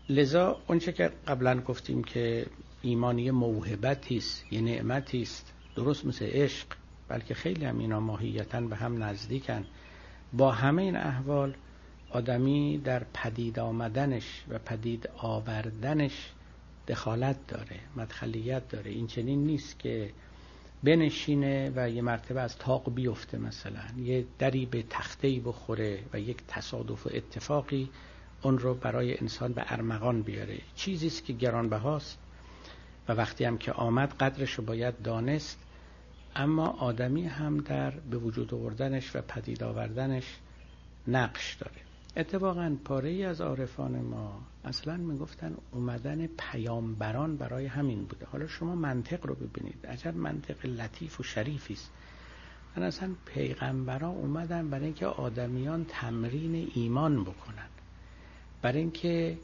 لذا اونچه که قبلا گفتیم که ایمانی موهبتی است یه نعمتی است. درست مثل عشق بلکه خیلی هم اینا ماهیتا به هم نزدیکن. با همه این احوال آدمی در پدید آمدنش و پدید آوردنش دخالت داره مدخلیت داره. این چنین نیست که بنشینه و یه مرتبه از تاق بیفته مثلا. یه دری به تخته بخوره و یک تصادف و اتفاقی اون رو برای انسان به ارمغان بیاره. چیزی است که گرانبهاست و وقتی هم که آمد قدرش رو باید دانست اما آدمی هم در به وجود آوردنش و پدید آوردنش نقش داره. اتفاقا پاره ای از عارفان ما اصلا می‌گفتن اومدن پیامبران برای همین بوده. حالا شما منطق رو ببینید. عجب منطق لطیف و شریفی است. من اصلا پیغمبران اومدن برای اینکه آدمیان تمرین ایمان بکنن. برای اینکه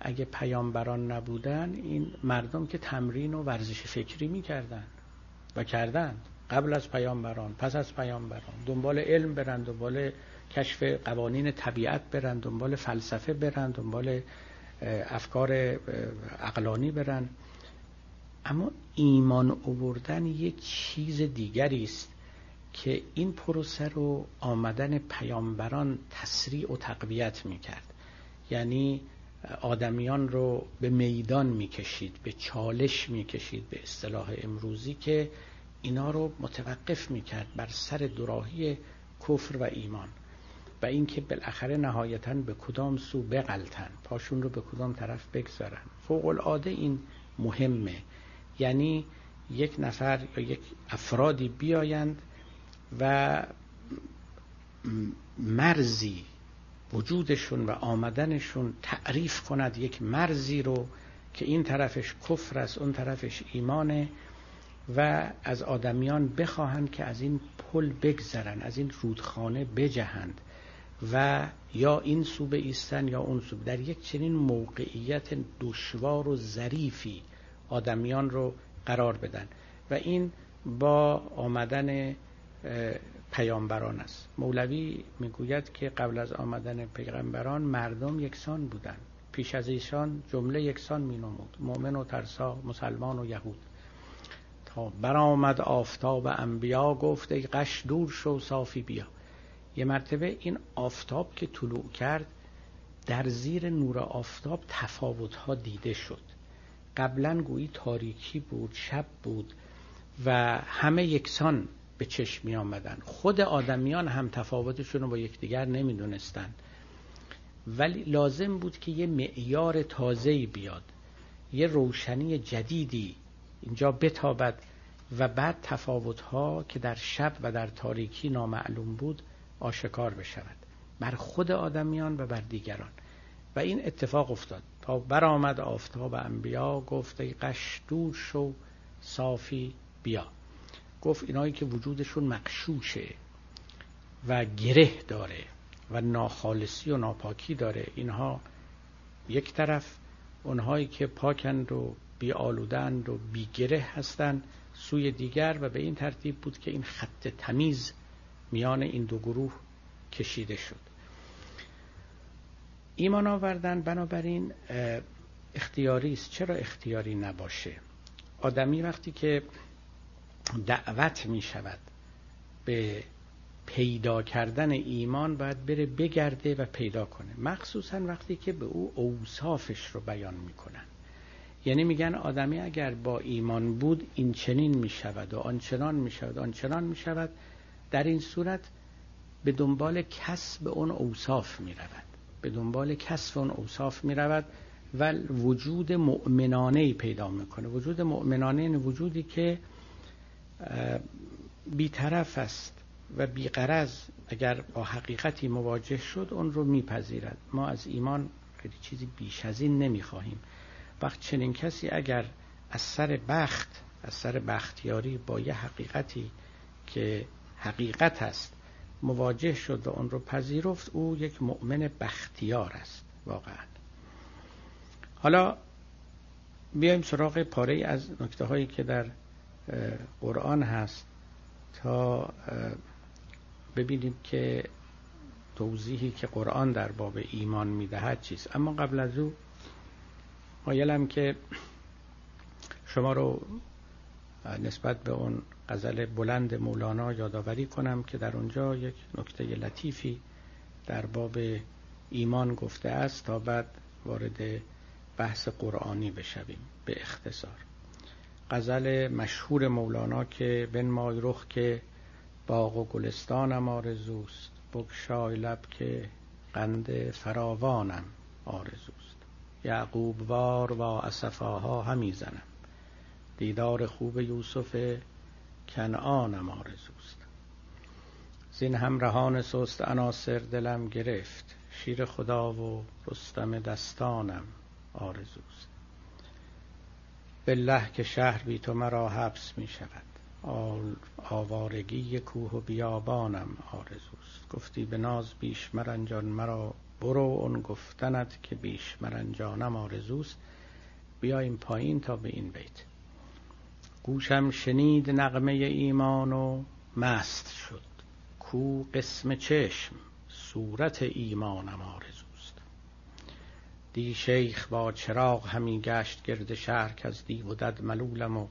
اگه پیامبران نبودن این مردم که تمرین و ورزش فکری می‌کردن و کردن. قبل از پیامبران پس از پیامبران. دنبال علم برن دنبال کشف قوانین طبیعت برن دنبال فلسفه برن دنبال افکار عقلانی برن. اما ایمان اووردن یک چیز دیگری است که این پروسه رو آمدن پیامبران تسریع و تقویت می‌کرد. یعنی آدمیان رو به میدان می‌کشید به چالش می‌کشید به اصطلاح امروزی که اینا رو متوقف می‌کرد بر سر دراهی کفر و ایمان. و اینکه بالاخره نهایتا به کدام سو بغلتن پاشون رو به کدام طرف بگذارن. فوق العاده این مهمه. یعنی یک نفر یا یک افرادی بیایند و مرزی وجودشون و آمدنشون تعریف کند یک مرزی رو که این طرفش کفر است اون طرفش ایمانه و از آدمیان بخواهند که از این پل بگذرن از این رودخانه بجهند. و یا این سو ایستن یا اون سو. در یک چنین موقعیت دشوار و ظریفی آدمیان رو قرار بدن. و این با آمدن پیامبران است. مولوی می‌گوید که قبل از آمدن پیغمبران مردم یکسان بودند پیش از ایشان جمله یکسان می نمود مؤمن و ترسا مسلمان و یهود. تا برآمد آفتاب انبیا گفت ای قش دور شو صافی بیا. یه مرتبه این آفتاب که طلوع کرد در زیر نور آفتاب تفاوت ها دیده شد. قبلا گویی تاریکی بود شب بود و همه یکسان به چشم می آمدن. خود آدمیان هم تفاوتشون رو با یکدیگر نمی‌دونستند ولی لازم بود که یه معیار تازه‌ای بیاد. یه روشنی جدیدی اینجا بتابد و بعد تفاوتها که در شب و در تاریکی نامعلوم بود آشکار بشود. بر خود آدمیان و بر دیگران. و این اتفاق افتاد. تا برآمد آفتاب انبیا گفت ای قش دور شو صافی بیا. گفت اینایی که وجودشون مقشوشه و گره داره و ناخالصی و ناپاکی داره اینها یک طرف. اونهایی که پاکند و بی آلودند و بی گره هستند سوی دیگر و به این ترتیب بود که این خط تمیز میان این دو گروه کشیده شد. ایمان آوردن بنابراین اختیاری است. چرا اختیاری نباشه؟ آدمی وقتی که دعوت می شود به پیدا کردن ایمان باید بره بگرده و پیدا کنه. مخصوصا وقتی که به او اوصافش رو بیان می‌کنن. یعنی میگن آدمی اگر با ایمان بود این چنین می شود و آنچنان می شود آنچنان می شود در این صورت به دنبال کسب اون اوصاف می رود به دنبال کسب اون اوصاف می رود و وجود مؤمنانه پیدا می‌کنه. وجود مؤمنانه این وجودی که بیطرف است و بیقرز اگر با حقیقتی مواجه شد اون رو میپذیرد. ما از ایمان خیلی چیزی بیش از این نمی‌خواهیم. وقت چنین کسی اگر از سر بخت از سر بختیاری با یه حقیقتی که حقیقت است. مواجه شد و اون رو پذیرفت. او یک مؤمن بختیار است واقعا. حالا بیایم سراغ پاره از نکته هایی که در قرآن هست تا ببینیم که توضیحی که قرآن در باب ایمان می‌دهد چیست. اما قبل از او مایلم که شما رو نسبت به اون غزل بلند مولانا یادآوری کنم که در اونجا یک نکته لطیفی در باب ایمان گفته است تا بعد وارد بحث قرآنی بشویم به اختصار. غزل مشهور مولانا که بن رخ که باغ و گلستانم آرزوست بگشای لب که قند فراوانم آرزوست. یعقوب وار و اصفاها همی زنم. دیدار خوب یوسف کنعانم آرزوست. زین همرهان سست عناصر دلم گرفت. شیر خدا و رستم دستانم آرزوست. بالله که شهر بی تو مرا حبس می شود. آوارگی کوه و بیابانم آرزوست. گفتی به ناز بیش مرنجان مرا برو اون گفتنت که بیش مرنجانم آرزوست بیایم پایین تا به این بیت. گوشم شنید نغمه ایمان و مست شد. کو قسم چشم صورت ایمانم آرزوست. دی شیخ با چراغ همی گشت گرد شهر که از دی و دد ملولم و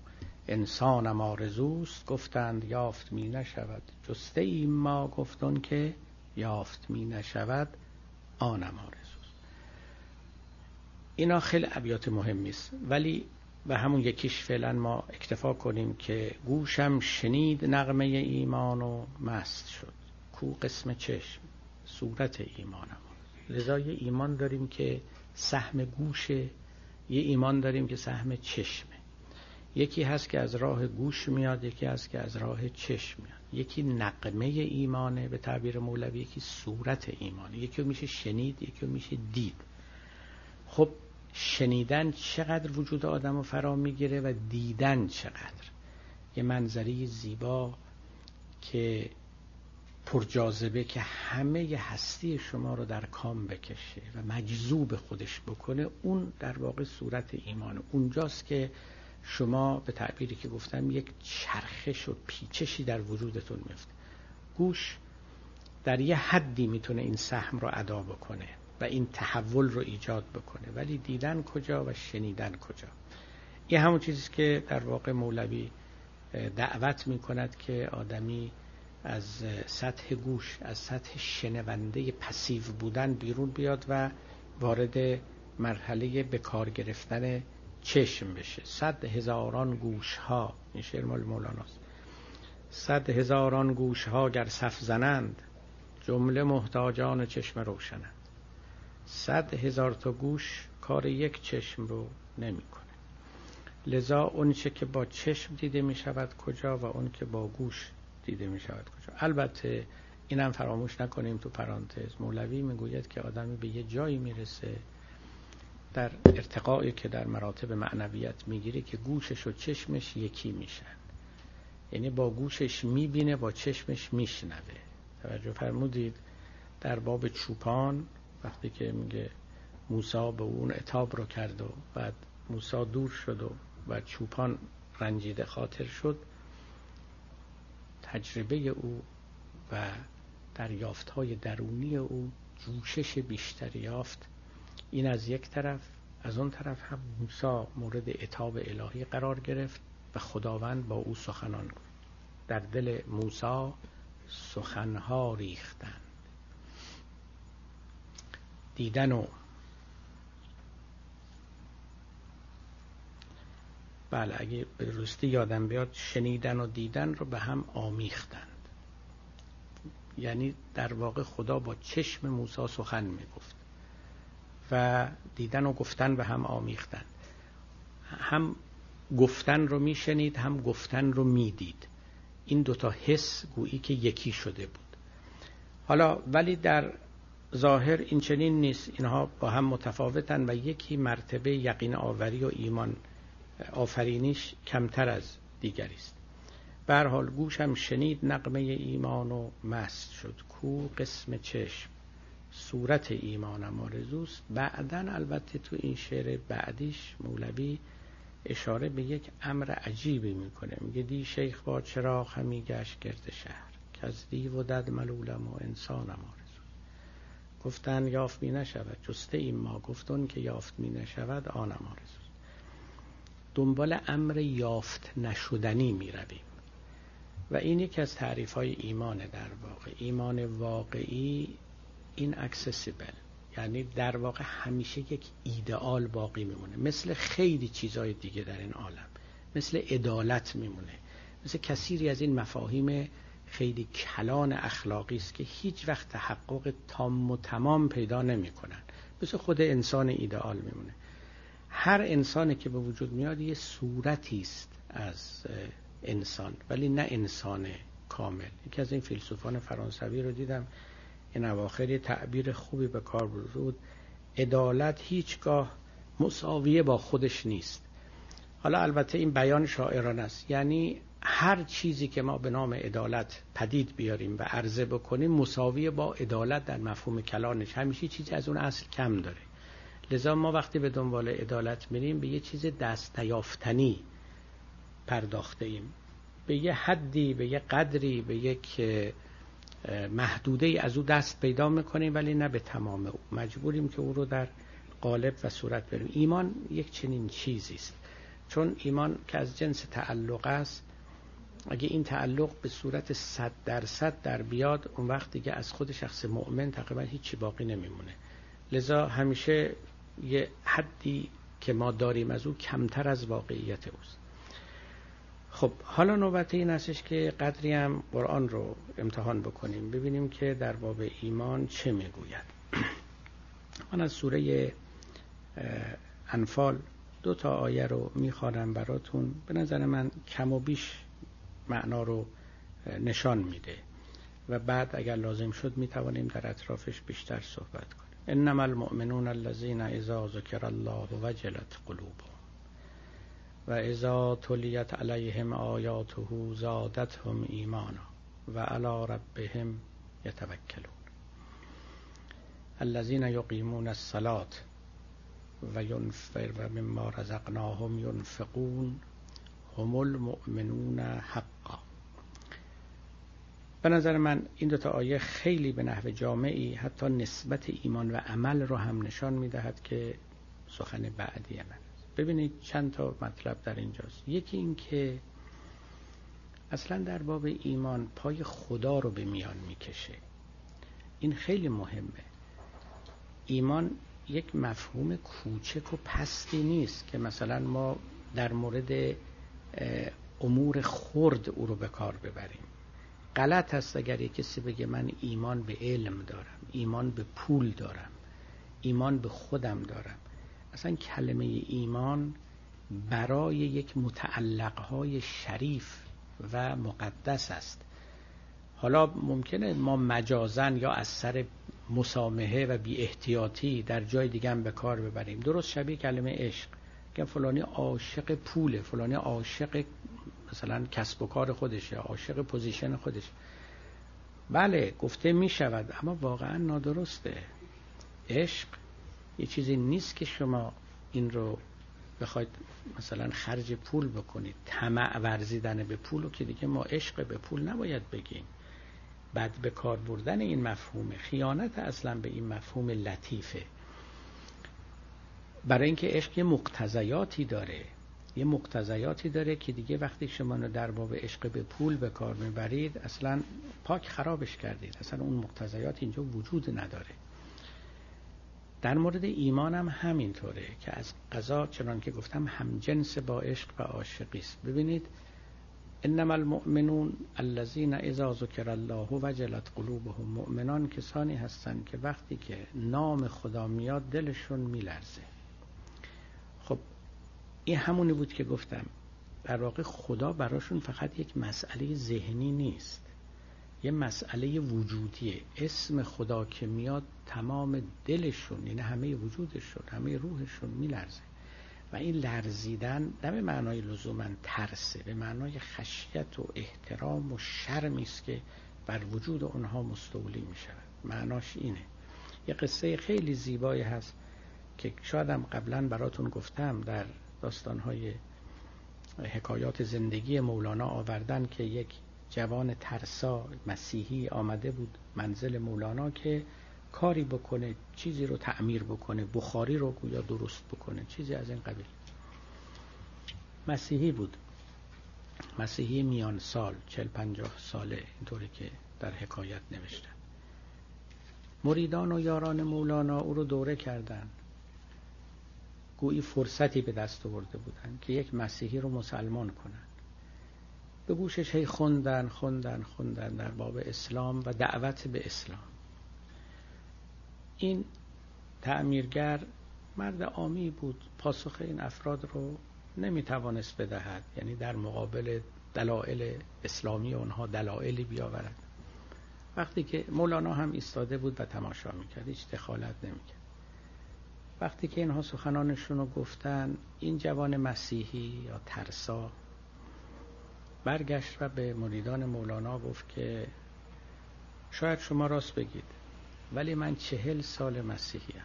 انسانم آرزوست. گفتند یافت می نشود. جسته ایم ما گفتن که یافت می نشود آنم آرزوست. اینا خیلی ابیات مهمی است. ولی و همون یکیش فعلا ما اکتفا کنیم که گوشم شنید نغمه ایمان و مست شد. کو قسم چشم؟ صورت ایمانم. لذا یه ایمان داریم که سهم گوشه یه ایمان داریم که سهم چشمه یکی هست که از راه گوش میاد یکی هست که از راه چشم میاد. یکی نقمه ایمانه به تعبیر مولوی یکی صورت ایمانه. یکی میشه شنید یکی میشه دید. خب شنیدن چقدر وجود آدم رو فرا می‌گیره و دیدن چقدر. یه منظری زیبا که پرجاذبه که همه هستی شما رو در کام بکشه و مجذوب خودش بکنه اون در واقع صورت ایمان. اونجاست که شما به تعبیری که گفتم یک چرخش و پیچشی در وجودتون میفته گوش در یه حدی می‌تونه این سهم رو ادا بکنه. این تحول رو ایجاد بکنه. ولی دیدن کجا و شنیدن کجا. این همون چیزی که در واقع مولوی دعوت می‌کند که آدمی از سطح گوش از سطح شنونده پسیو بودن بیرون بیاد و وارد مرحله به کار گرفتن چشم بشه. صد هزاران گوش ها این شعر مال مولاناست. صد هزاران گوش ها گر صف زنند جمله محتاجان چشم روشنند. صد هزار تا گوش کار یک چشم رو نمی‌کنه. لذا اون چه که با چشم دیده می شود کجا و اون که با گوش دیده می شود کجا. البته اینم فراموش نکنیم تو پرانتز. مولوی می‌گوید که آدمی به یه جایی می‌رسه در ارتقایی که در مراتب معنویت می‌گیره که گوشش و چشمش یکی میشن. یعنی با گوشش می‌بینه با چشمش میشنوه. توجه فرمودید در باب چوپان وقتی که میگه موسا به اون اتاب رو کرد و بعد موسا دور شد و بعد چوپان رنجیده خاطر شد تجربه او و دریافت های درونی او جوشش بیشتری یافت. این از یک طرف از اون طرف هم موسا مورد اتاب الهی قرار گرفت و خداوند با او سخنان گفت. در دل موسا سخنها ریختند. دیدن و بله اگه به درستی یادم بیاد شنیدن و دیدن رو به هم آمیختند. یعنی در واقع خدا با چشم موسی سخن می‌گفت و دیدن و گفتن به هم آمیختند. هم گفتن رو میشنید هم گفتن رو می‌دید. این دوتا حس گویی که یکی شده بود. حالا ولی در ظاهر این چنین نیست. اینها با هم متفاوتن و یکی مرتبه یقین آوری و ایمان آفرینیش کمتر از دیگری است. به حال گوشم شنید نقمه ایمان و مست شد. کو قسم چشم؟ صورت ایمانم آرزوست. بعدا البته تو این شعر بعدیش مولوی اشاره به یک امر عجیبی می‌کنه. میگه دی شیخ با چراغ همی گشت گرد شهر. که از دیو و دد ملولم و انسانم آرزو گفتن یافت می نشود. جسته این ما گفتن که یافت می نشود آنم آرزو دنبال امر یافت نشدنی می رویم. و این یکی از تعریف های ایمان در واقع. ایمان واقعی inaccessible یعنی در واقع همیشه یک ایدئال باقی میمونه مثل خیلی چیزهای دیگه در این عالم. مثل عدالت میمونه مثل کثیری از این مفاهیم خیلی کلان اخلاقی است که هیچ وقت تحقق تام و تمام پیدا نمی‌کنن مثل خود انسان ایدئال میمونه. هر انسانی که به وجود میاد یه صورتی است از انسان ولی نه انسان کامل. یکی از این فیلسوفان فرانسوی رو دیدم این اواخر تعبیر خوبی به کار بود. عدالت هیچگاه مساویه با خودش نیست. حالا البته این بیان شاعران است. یعنی هر چیزی که ما به نام عدالت پدید بیاریم و عرضه بکنیم مساویه با عدالت در مفهوم کلانش. همیشه چیزی از اون اصل کم داره. لذا ما وقتی به دنبال عدالت میریم به یه چیز دست نیافتنی پرداخته ایم به یه حدی به یه قدری به یک محدوده از او دست پیدا می‌کنیم ولی نه به تمام او. مجبوریم که او رو در قالب و صورت بریم. ایمان یک چنین چیزی است. چون ایمان که از جنس تعلق است اگه این تعلق به صورت صد درصد در بیاد اون وقت دیگه از خود شخص مؤمن تقریبا هیچی باقی نمیمونه. لذا همیشه یه حدی که ما داریم از او کمتر از واقعیت اوست. خب حالا نوبت این هستش که قدری هم قرآن رو امتحان بکنیم ببینیم که در باب ایمان چه می‌گوید. من از سوره انفال دو تا آیه رو می‌خوانم براتون. به نظر من کم و بیش معنا رو نشان میده. و بعد اگر لازم شد می‌توانیم در اطرافش بیشتر صحبت کنیم. انما المؤمنون الذين اذا ذكر الله وجلت قلوبهم. و اذا تلیت علیهم آیاته زادتهم ایمانا و علی ربهم یتوکلون. الذين یقیمون الصلاة و ینفر و مما رزقناهم ينفقون هم المؤمنون حقا. به نظر من این دوتا آیه خیلی به نحو جامعی حتی نسبت ایمان و عمل رو هم نشان می‌دهد که سخن بعدی من ببینید چند تا مطلب در اینجاست. یکی این که اصلا در باب ایمان پای خدا رو به میان می‌کشه. این خیلی مهمه. ایمان یک مفهوم کوچک و پستی نیست که مثلا ما در مورد امور خرد او رو به کار ببریم. غلط هست اگر کسی بگه من ایمان به علم دارم ایمان به پول دارم ایمان به خودم دارم. اصلا کلمه ایمان برای یک متعلقهای شریف و مقدس است. حالا ممکنه ما مجازن یا از سر مسامحه و بی احتیاطی در جای دیگه هم به کار ببریم. درست شبیه کلمه عشق. که فلانی عاشق پوله فلانی عاشق مثلا کسب و کار خودشه عاشق پوزیشن خودش. بله گفته می شود اما واقعا نادرسته. عشق یه چیزی نیست که شما این رو بخواید مثلا خرج پول بکنید. طمع ورزیدن به پول و که دیگه ما عشق به پول نباید بگیم. بعد به کار بردن این مفهوم خیانت اصلا به این مفهوم لطیفه. برای اینکه عشق یه مقتضیاتی داره. یه مقتضیاتی داره که دیگه وقتی شما رو در باب عشق به پول به کار می‌برید اصلا پاک خرابش کردید. اصلا اون مقتضیات اینجا وجود نداره. در مورد ایمان هم همینطوره که از قضا چنان که گفتم همجنس با عشق و عاشقی است. ببینید انما المؤمنون الذين اذا ذکر الله وجلت قلوبهم مؤمنان کسانی هستند که وقتی که نام خدا میاد دلشون میلرزه. این همونی بود که گفتم. در واقع خدا براشون فقط یک مسئله ذهنی نیست. یه مسئله وجودیه. اسم خدا که میاد تمام دلشون یعنی همه وجودشون همه روحشون میلرزه. و این لرزیدن نه به معنای لزوما ترسه به معنای خشیت و احترام و شرمی است که بر وجود اونها مستولی می شود معناش اینه. یه قصه خیلی زیبایی هست که شایدم قبلا براتون گفتم در داستانهای حکایات زندگی مولانا آوردن که یک جوان ترسا مسیحی آمده بود منزل مولانا که کاری بکنه چیزی رو تعمیر بکنه بخاری رو گویا درست بکنه چیزی از این قبیل. مسیحی بود. مسیحی میان سال چل پنجاه ساله اینطوری که در حکایت نوشتن مریدان و یاران مولانا او رو دوره کردن گویی فرصتی به دست آورده بودن که یک مسیحی رو مسلمان کنن به گوشش هی خوندن خوندن خوندن در باب اسلام و دعوت به اسلام. این تعمیرگر مرد عامی بود. پاسخ این افراد رو نمی‌توانست بدهد. یعنی در مقابل دلایل اسلامی اونها دلایلی بیاورد. وقتی که مولانا هم ایستاده بود و تماشا می‌کرد هیچ دخالت نمی‌کرد. وقتی که اینها سخنانشون رو گفتن این جوان مسیحی یا ترسا برگشت و به مریدان مولانا گفت که شاید شما راست بگید ولی من چهل سال مسیحیم.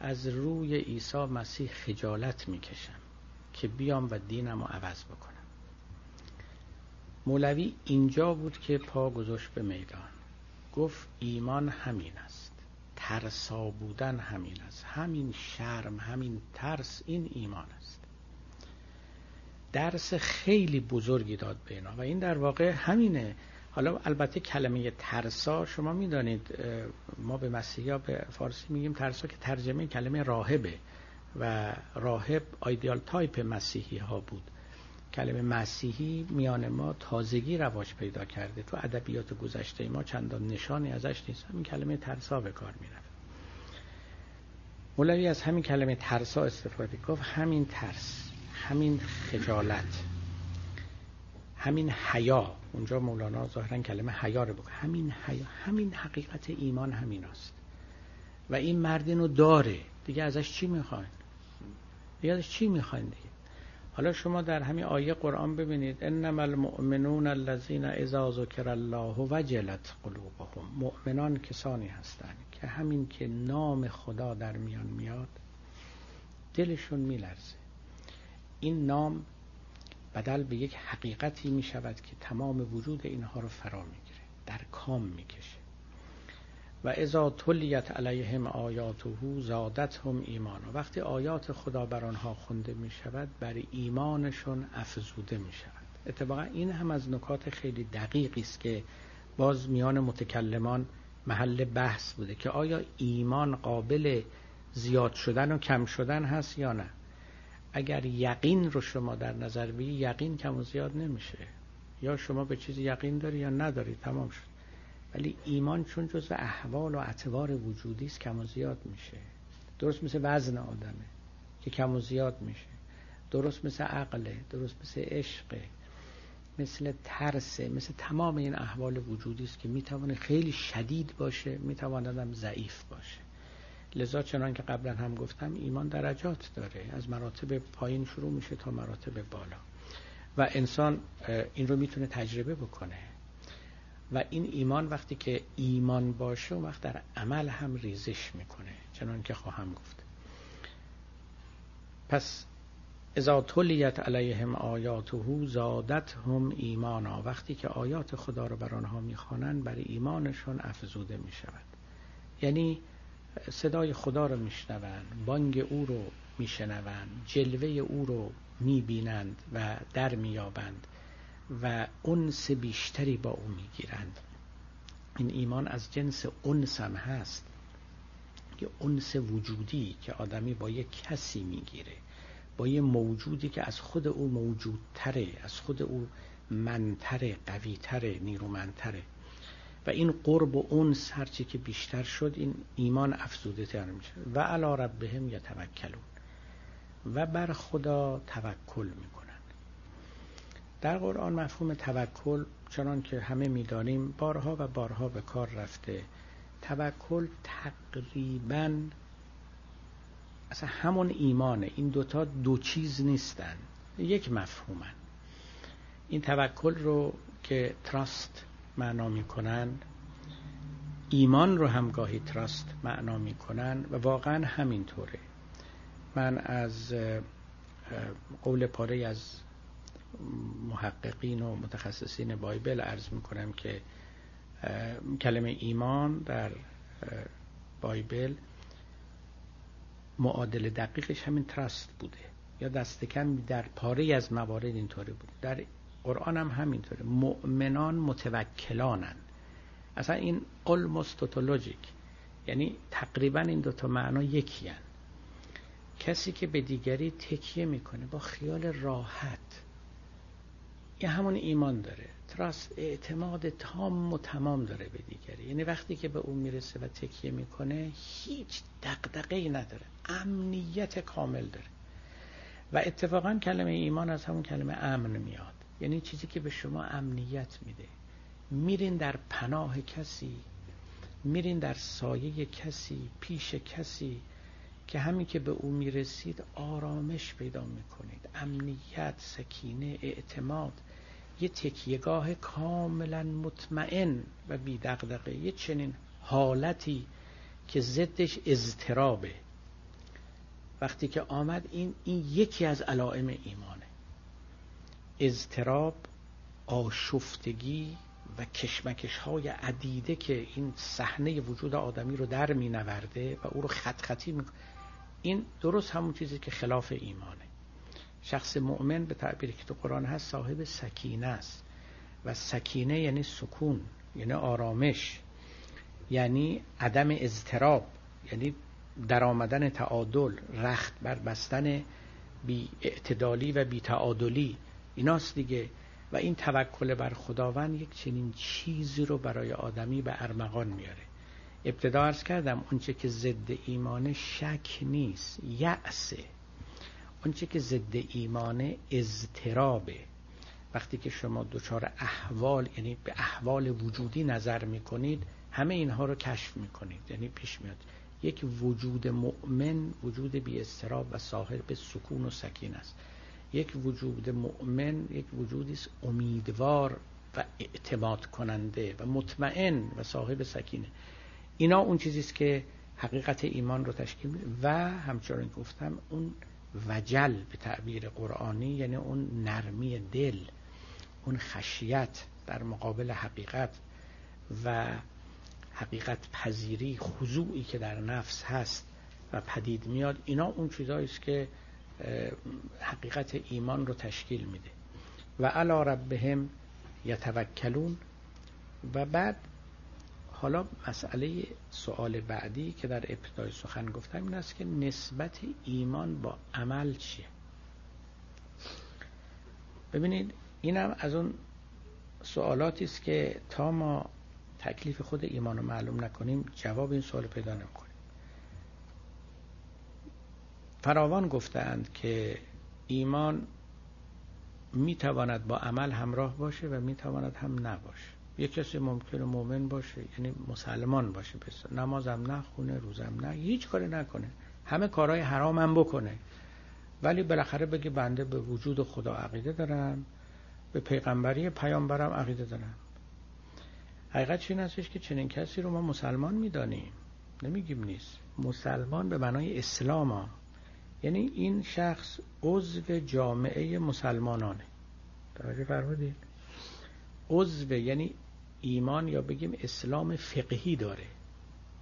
از روی عیسی مسیح خجالت می‌کشم که بیام و دینم رو عوض بکنم. مولوی اینجا بود که پا گذاشت به میدان. گفت ایمان همین است. ترسا بودن همین است. همین شرم همین ترس این ایمان است. درس خیلی بزرگی داد به اینا و این در واقع همینه. حالا البته کلمه ترسا شما می‌دانید ما به مسیحی به فارسی میگیم ترسا که ترجمه کلمه راهبه و راهب ideal type مسیحی ها بود. کلمه مسیحی میان ما تازگی رواج پیدا کرده. تو ادبیات گذشته ما چندان نشانی ازش نیست. همین کلمه ترسا به کار می‌رفت. مولوی از همین کلمه ترسا استفاده گفت همین ترس همین خجالت همین حیا. اونجا مولانا ظاهرا کلمه حیا رو بگه همین حیا همین حقیقت ایمان همین است و این مردین رو داره. دیگه ازش چی می‌خواین؟ دیگه ازش چی می‌خواین دیگه؟ حالا شما در همین آیه قرآن ببینید انما المؤمنون الذين اذا ذکر الله وجلت قلوبهم. مؤمنان کسانی هستند که همین که نام خدا در میان میاد دلشون میلرزه. این نام بدل به یک حقیقتی می شود که تمام وجود اینها رو فرا می‌گیره در کام می‌کشه. و ازا تلیت علیهم آیاته زادتهم ایمان. وقتی آیات خدا بر آنها خونده می شود بر ایمانشون افزوده می شود. اتفاقا این هم از نکات خیلی دقیقی است که باز میان متکلمان محل بحث بوده که آیا ایمان قابل زیاد شدن و کم شدن هست یا نه. اگر یقین رو شما در نظر بگی یقین کم و زیاد نمیشه. یا شما به چیزی یقین داری یا نداری تمام شد. ولی ایمان چون جز احوال و اعتبار وجودی است کم و زیاد میشه. درست مثل وزن آدمه که کم و زیاد میشه. درست مثل عقله درست مثل عشقه مثل ترسه مثل تمام این احوال وجودی است که می‌توانه خیلی شدید باشه می‌تواند ضعیف باشه. لذا چنان که قبلا هم گفتم ایمان درجات داره. از مراتب پایین شروع میشه تا مراتب بالا. و انسان این رو می‌تونه تجربه بکنه. و این ایمان وقتی که ایمان باشه و وقت در عمل هم ریزش می‌کنه چنان که خواهم گفت. پس اذا تلیت علیهم آیاته زادتهم ایمانا. وقتی که آیات خدا رو بر آنها می‌خوانند برای ایمانشون افزوده می‌شود. یعنی صدای خدا رو میشنوند بانگ او رو میشنوند جلوه او رو می‌بینند و در میابند و انس بیشتری با او می‌گیرند. این ایمان از جنس انس هم هست. یه انس وجودی که آدمی با یک کسی می‌گیره با یه موجودی که از خود او موجودتره از خود او منتره قویتره نیرومندتره. و این قرب و اونس هرچی که بیشتر شد این ایمان افزوده تر میشه. و علا ربهم یتوکلون. و بر خدا توکل می‌کنن در قرآن مفهوم توکل چنان که همه می‌دانیم بارها و بارها به کار رفته. توکل تقریبا اصلا همون ایمانه. این دوتا دو چیز نیستن. یک مفهومن. این توکل رو که تراست معنا می‌کنن ایمان رو هم گاهی تراست معنا می‌کنن و واقعا همینطوره. من از قول پاره از محققین و متخصصین بایبل عرض می‌کنم که کلمه ایمان در بایبل معادل دقیقش همین ترست بوده. یا دست کم در پاره از موارد اینطوری بوده. در قرآن هم همینطوره. مؤمنان متوکلانن. اصلا این almost یعنی تقریبا این دوتا معنا یکی هن. کسی که به دیگری تکیه می‌کنه با خیال راحت یه همون ایمان داره. تراست اعتماد تام و تمام داره به دیگری. یعنی وقتی که به اون می‌رسه و تکیه می‌کنه هیچ دقدقه ای نداره. امنیت کامل داره. و اتفاقا کلمه ایمان از همون کلمه امن میاد. یعنی چیزی که به شما امنیت میده. میرین در پناه کسی میرین در سایه کسی پیش کسی که همین که به او می‌رسید آرامش پیدا می‌کنید. امنیت سکینه اعتماد. یه تکیهگاه کاملا مطمئن و بی دقدقه یه چنین حالتی که ضدش اضطرابه. وقتی که آمد این این یکی از علائم ایمانه. اضطراب آشفتگی و کشمکش های عدیده که این صحنه وجود آدمی رو در می نورده و او رو خط خطی می این درست همون چیزی که خلاف ایمانه. شخص مؤمن به تعبیری که تو قرآن هست صاحب سکینه است. و سکینه یعنی سکون یعنی آرامش یعنی عدم اضطراب یعنی در آمدن تعادل رخت بر بستن بی اعتدالی و بی تعادلی ایناست دیگه. و این توکل بر خداوند یک چنین چیزی رو برای آدمی به ارمغان میاره. ابتدا ارز کردم اونچه که ضد ایمان شک نیست یعسه اونچه که ضد ایمان اضطرابه وقتی که شما دچار احوال یعنی به احوال وجودی نظر می‌کنید همه اینها رو کشف می‌کنید. یعنی پیش میاد. یک وجود مؤمن وجود بی استراب و صاحب سکون و سکین است. یک وجود مؤمن یک وجودی است امیدوار و اعتماد کننده و مطمئن و صاحب سکینه. اینا اون چیزی است که حقیقت ایمان رو تشکیل میده. و همچنان گفتم اون وجل به تعبیر قرآنی یعنی اون نرمی دل اون خشیت در مقابل حقیقت و حقیقت پذیری خضوعی که در نفس هست و پدید میاد اینا اون چیزایی است که حقیقت ایمان رو تشکیل میده. و علا ربهم یتوکلون. و بعد حالا مسئله سوال بعدی که در ابتدای سخن گفتم این است که نسبت ایمان با عمل چیه؟ ببینید اینم از اون سوالاتی است که تا ما تکلیف خود ایمان رو معلوم نکنیم جواب این سوال پیدا نمی‌کنیم. فراوان گفتند که ایمان می‌تواند با عمل همراه باشه و می‌تواند هم نباشه. یک کسی ممکنه مؤمن باشه یعنی مسلمان باشه پس نمازم نخونه روزم نه هیچ کاری نکنه. همه کارهای حرام هم بکنه. ولی بالاخره بگه بنده به وجود خدا عقیده دارم به پیغمبری پیامبرم عقیده دارم. حقیقت این هستش که چنین کسی رو ما مسلمان می‌دانیم؟ نمیگیم نیست. مسلمان به معنای اسلام ها. یعنی این شخص عضو جامعه مسلمانانه. توجه فرمودید. عضو یعنی ایمان یا بگیم اسلام فقهی داره.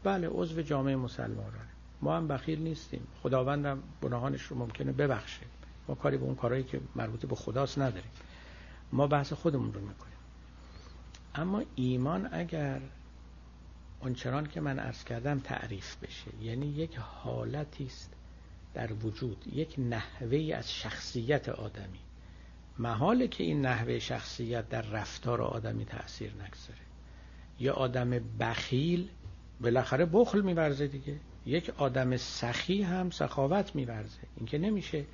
بله عضو جامعه مسلمانانه ما هم بخیل نیستیم. خداوندم گناهانش رو ممکنه ببخشه. ما کاری به اون کارهایی که مربوط به خداست نداریم. ما بحث خودمون رو می‌کنیم. اما ایمان اگر اونچنان که من عرض کردم تعریف بشه یعنی یک حالتی است در وجود یک نحوه از شخصیت آدمی. محاله که این نحوه شخصیت در رفتار آدمی تأثیر نگذاره. یا آدم بخیل بالاخره بخل میورزه دیگه. یک آدم سخی هم سخاوت میورزه. این که نمیشه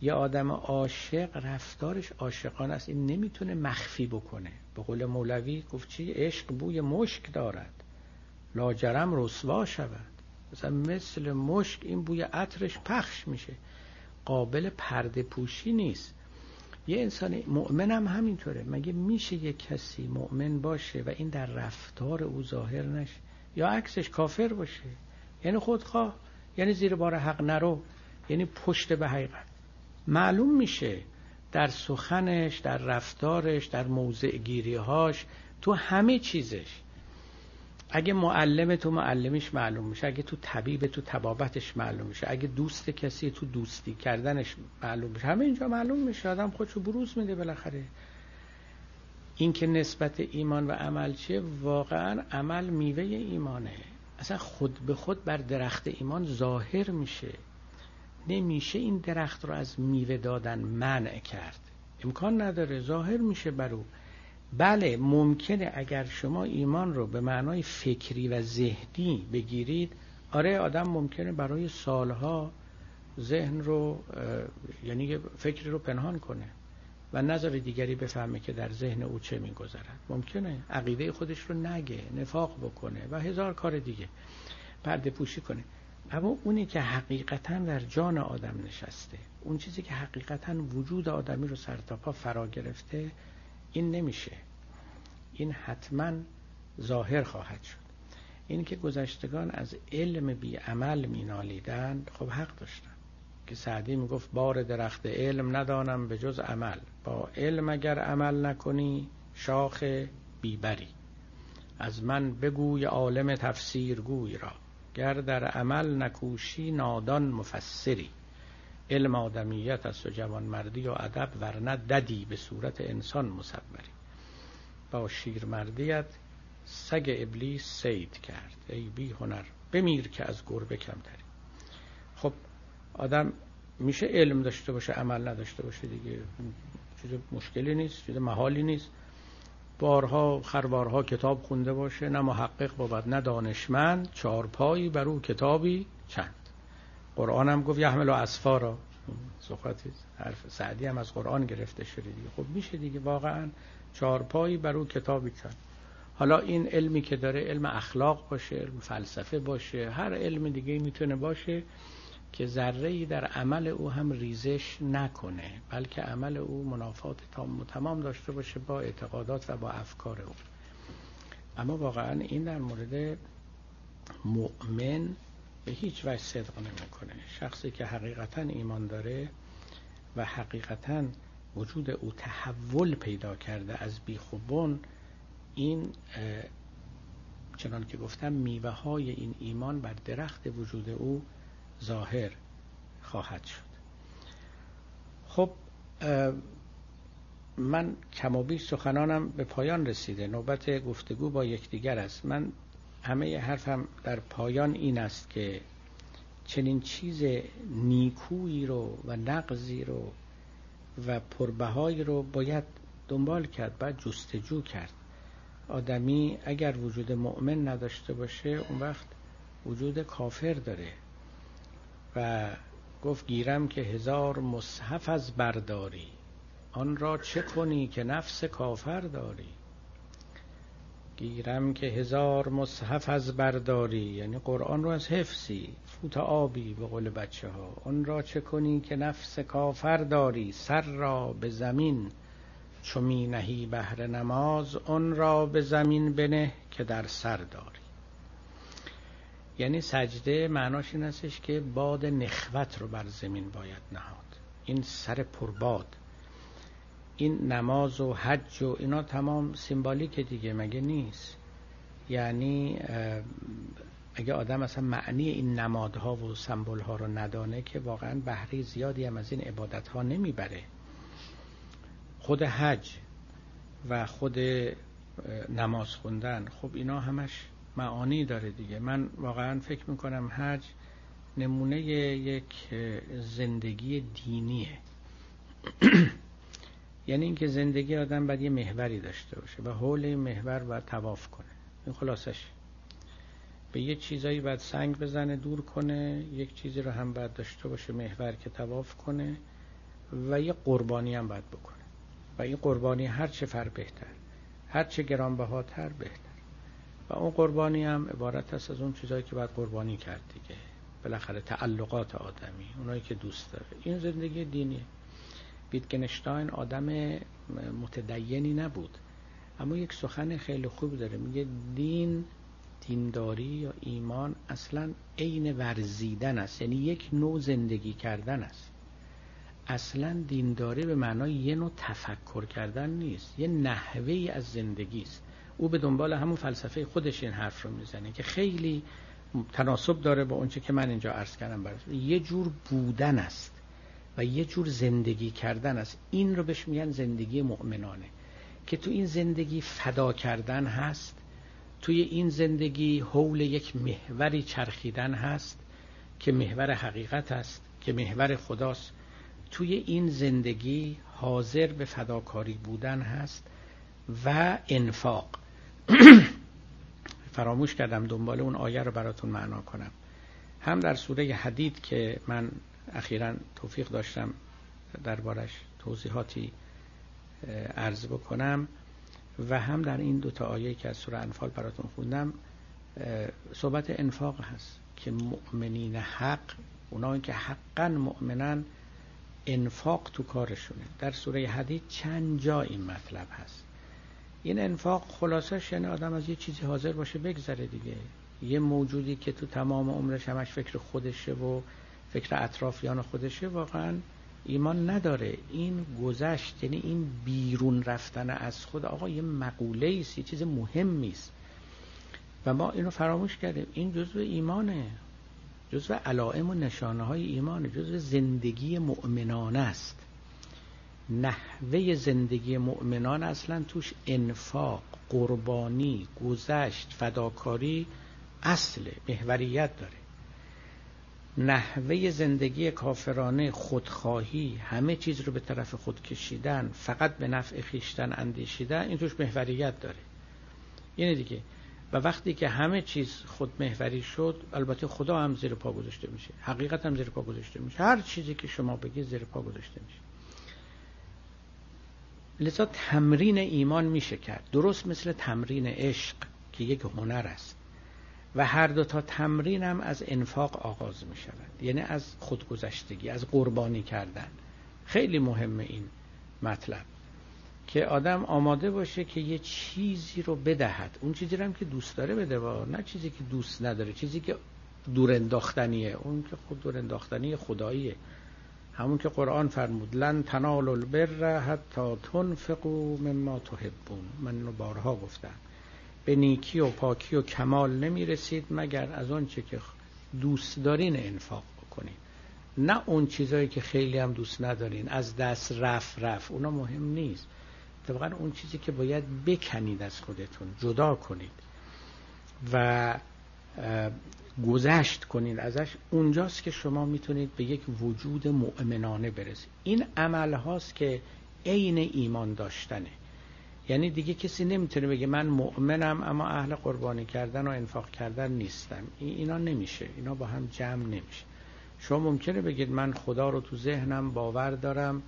یه آدم عاشق رفتارش عاشقانه است. این نمی‌تونه مخفی بکنه. به قول مولوی گفت چی؟ عشق بوی مشک دارد. لاجرم رسوا شود. مثلا مثل مشک این بوی عطرش پخش میشه. قابل پرده پوشی نیست. یه انسان مؤمن هم همینطوره. مگه میشه یه کسی مؤمن باشه و این در رفتار او ظاهر نشه؟ یا عکسش کافر باشه؟ یعنی خودخواه یعنی زیر بار حق نرو یعنی پشت به حقیقت. معلوم میشه در سخنش در رفتارش در موضع گیریهاش تو همه چیزش اگه معلم تو معلمیش معلوم میشه اگه تو طبیب تو تبابتش معلوم میشه اگه دوست کسی تو دوستی کردنش معلوم میشه. همه اینجا معلوم میشه. آدم خودشو بروز میده بالاخره. این که نسبت ایمان و عمل چیه؟ واقعا عمل میوه ایمانه. اصلا خود به خود بر درخت ایمان ظاهر میشه. نمیشه این درخت رو از میوه دادن منع کرد. امکان نداره. ظاهر میشه بر او بله ممکنه اگر شما ایمان رو به معنای فکری و ذهنی بگیرید آره آدم ممکنه برای سالها ذهن رو یعنی فکری رو پنهان کنه و نظر دیگری بفهمه که در ذهن او چه میگذرد. ممکنه عقیده خودش رو نگه نفاق بکنه و هزار کار دیگه پرده پوشی کنه. اما اونی که حقیقتا در جان آدم نشسته اون چیزی که حقیقتا وجود آدمی رو سرتاپا فرا گرفته این نمیشه. این حتما ظاهر خواهد شد. این که گذشتگان از علم بی عمل می نالیدند خب حق داشتن. که سعدی می گفت بار درخت علم ندانم به جز عمل. با علم اگر عمل نکنی شاخ بیبری از من بگوی عالم تفسیر گوی را. گر در عمل نکوشی نادان مفسری. علم آدمیت است و جوانمردی و ادب ورنه ددی به صورت انسان مصوری. با شیرمردیت سگ ابلیس سید کرد. ای بی هنر بمیر که از گربه کمتری. خب آدم میشه علم داشته باشه عمل نداشته باشه دیگه. چیز مشکلی نیست چیز محالی نیست. بارها خربارها کتاب خونده باشه نه محقق بود نه دانشمند. چارپایی بر او کتابی چند. قرآن هم گفت یحمل و اسفارا. سخاتی حرف سعدی هم از قرآن گرفته شده دیگه. خب میشه دیگه واقعا چارپایی بر او کتابی چند حالا این علمی که داره علم اخلاق باشه علم فلسفه باشه هر علم دیگه می‌تونه باشه که ذره در عمل او هم ریزش نکنه بلکه عمل او منافات تام و تمام داشته باشه با اعتقادات و با افکار او. اما واقعا این در مورد مؤمن به هیچ وجه صدق نمی‌کنه. شخصی که حقیقتا ایمان داره و حقیقتا وجود او تحول پیدا کرده از بیخوبون این چنان که گفتم میوه های این ایمان بر درخت وجود او ظاهر خواهد شد. خب من کم سخنانم به پایان رسیده. نوبت گفتگو با یکدیگر است. من همه حرفم در پایان این است که چنین چیز نیکویی رو و نقضی رو و پربهایی رو باید دنبال کرد باید جستجو کرد. آدمی اگر وجود مؤمن نداشته باشه اون وقت وجود کافر داره. و گفت گیرم که هزار مصحف از برداری. آن را چه کنی که نفس کافر داری؟ گیرم که هزار مصحف از برداری یعنی قرآن رو از حفظی. فوت آبی به قول بچه ها آن را چه کنی که نفس کافر داری؟ سر را به زمین. چو می نهی بهر نماز اون را به زمین بنه که در سر داری. یعنی سجده معناش این استش که باد نخوت رو بر زمین باید نهاد. این سر پرباد. این نماز و حج و اینا تمام سیمبالیک دیگه مگه نیست؟ یعنی اگه آدم اصلا معنی این نمادها و سمبل ها رو ندانه که واقعا بهره زیادی هم از این عبادت ها نمی‌بره. خود حج و خود نماز خوندن خب اینا همش معانی داره دیگه. من واقعا فکر می‌کنم حج نمونه یک زندگی دینیه. یعنی اینکه زندگی آدم باید یه محوری داشته باشه و حول این محور باید تواف کنه. این خلاصش. به یه چیزایی باید سنگ بزنه دور کنه یک چیزی رو هم باید داشته باشه محور که تواف کنه و یه قربانی هم باید بکنه. و این قربانی هر چه فر بهتر هر چه گرانبهاتر بهتر. و اون قربانی هم عبارت است از اون چیزایی که باید قربانی کرد دیگه. بالاخره تعلقات آدمی اونایی که دوست داره. این زندگی دینیه. ویتگنشتاین آدم متدینی نبود. اما یک سخن خیلی خوب داره. میگه دین دینداری یا ایمان اصلا عین ورزیدن است. یعنی یک نوع زندگی کردن است. اصلا دینداری به معنای یه نوع تفکر کردن نیست. یه نحوه ای از زندگی است. او به دنبال همون فلسفه خودش این حرف رو می‌زنه که خیلی تناسب داره با اونچه که من اینجا عرض کردم براتون یه جور بودن است. و یه جور زندگی کردن است. این رو بهش میگن زندگی مؤمنانه. که تو این زندگی فدا کردن هست توی این زندگی حول یک محوری چرخیدن هست که محور حقیقت است که محور خداست. توی این زندگی حاضر به فداکاری بودن هست و انفاق. فراموش کردم دنبال اون آیه رو براتون معنا کنم. هم در سوره حدید که من اخیرا توفیق داشتم دربارش توضیحاتی عرض بکنم و هم در این دوتا آیه که از سوره انفال براتون خوندم صحبت انفاق هست که مؤمنین حق اونایی که حقا مؤمنن انفاق تو کارشونه. در سوره حدید چند جا این مطلب هست. این انفاق خلاصش یعنی آدم از یه چیزی حاضر باشه بگذره دیگه. یه موجودی که تو تمام عمرش همش فکر خودشه و فکر اطرافیان خودشه واقعا ایمان نداره. این گذشت یعنی این بیرون رفتن از خود آقا یه مقوله است یه چیز مهمی است. و ما اینو فراموش کردیم. این جزء ایمانه جزء علائم و نشانه های ایمانه جزء زندگی مؤمنانه است. نحوه زندگی مؤمنان اصلا توش انفاق قربانی گذشت فداکاری اصل محوریت داره. نحوه زندگی کافرانه خودخواهی همه چیز رو به طرف خود کشیدن فقط به نفع خیشتن اندیشیدن این توش محوریت داره. اینه دیگه. و وقتی که همه چیز خود محوری شد البته خدا هم زیر پا گذاشته میشه. حقیقت هم زیر پا گذاشته میشه. هر چیزی که شما بگی زیر پا گذاشته میشه. لذا تمرین ایمان میشه کرد. درست مثل تمرین عشق که یک هنر است. و هر دو تا تمرین هم از انفاق آغاز می شود. یعنی از خودگذشتگی از قربانی کردن. خیلی مهمه این مطلب. که آدم آماده باشه که یه چیزی رو بدهد. اون چیزی هم که دوست داره بده و نه چیزی که دوست نداره چیزی که دور انداختنیه اون که خود دور انداختنی خداییه. همون که قرآن فرمود لن تنالوا البر حتی تنفقوا مما تحبون. من اینو بارها گفتم. به نیکی و پاکی و کمال نمی رسید مگر از آنچه که دوست دارین انفاق بکنین. نه اون چیزایی که خیلی هم دوست ندارین. از دست رف رف اونا مهم نیست. طبقا اون چیزی که باید بکنید از خودتون جدا کنید و گذشت کنید ازش. اونجاست که شما می‌تونید به یک وجود مؤمنانه برسید. این عمل هاست که عین ایمان داشتنه. یعنی دیگه کسی نمی‌تونه بگه من مؤمنم اما اهل قربانی کردن و انفاق کردن نیستم. اینا نمیشه. اینا با هم جمع نمیشه. شما ممکنه بگید من خدا رو تو ذهنم باور دارم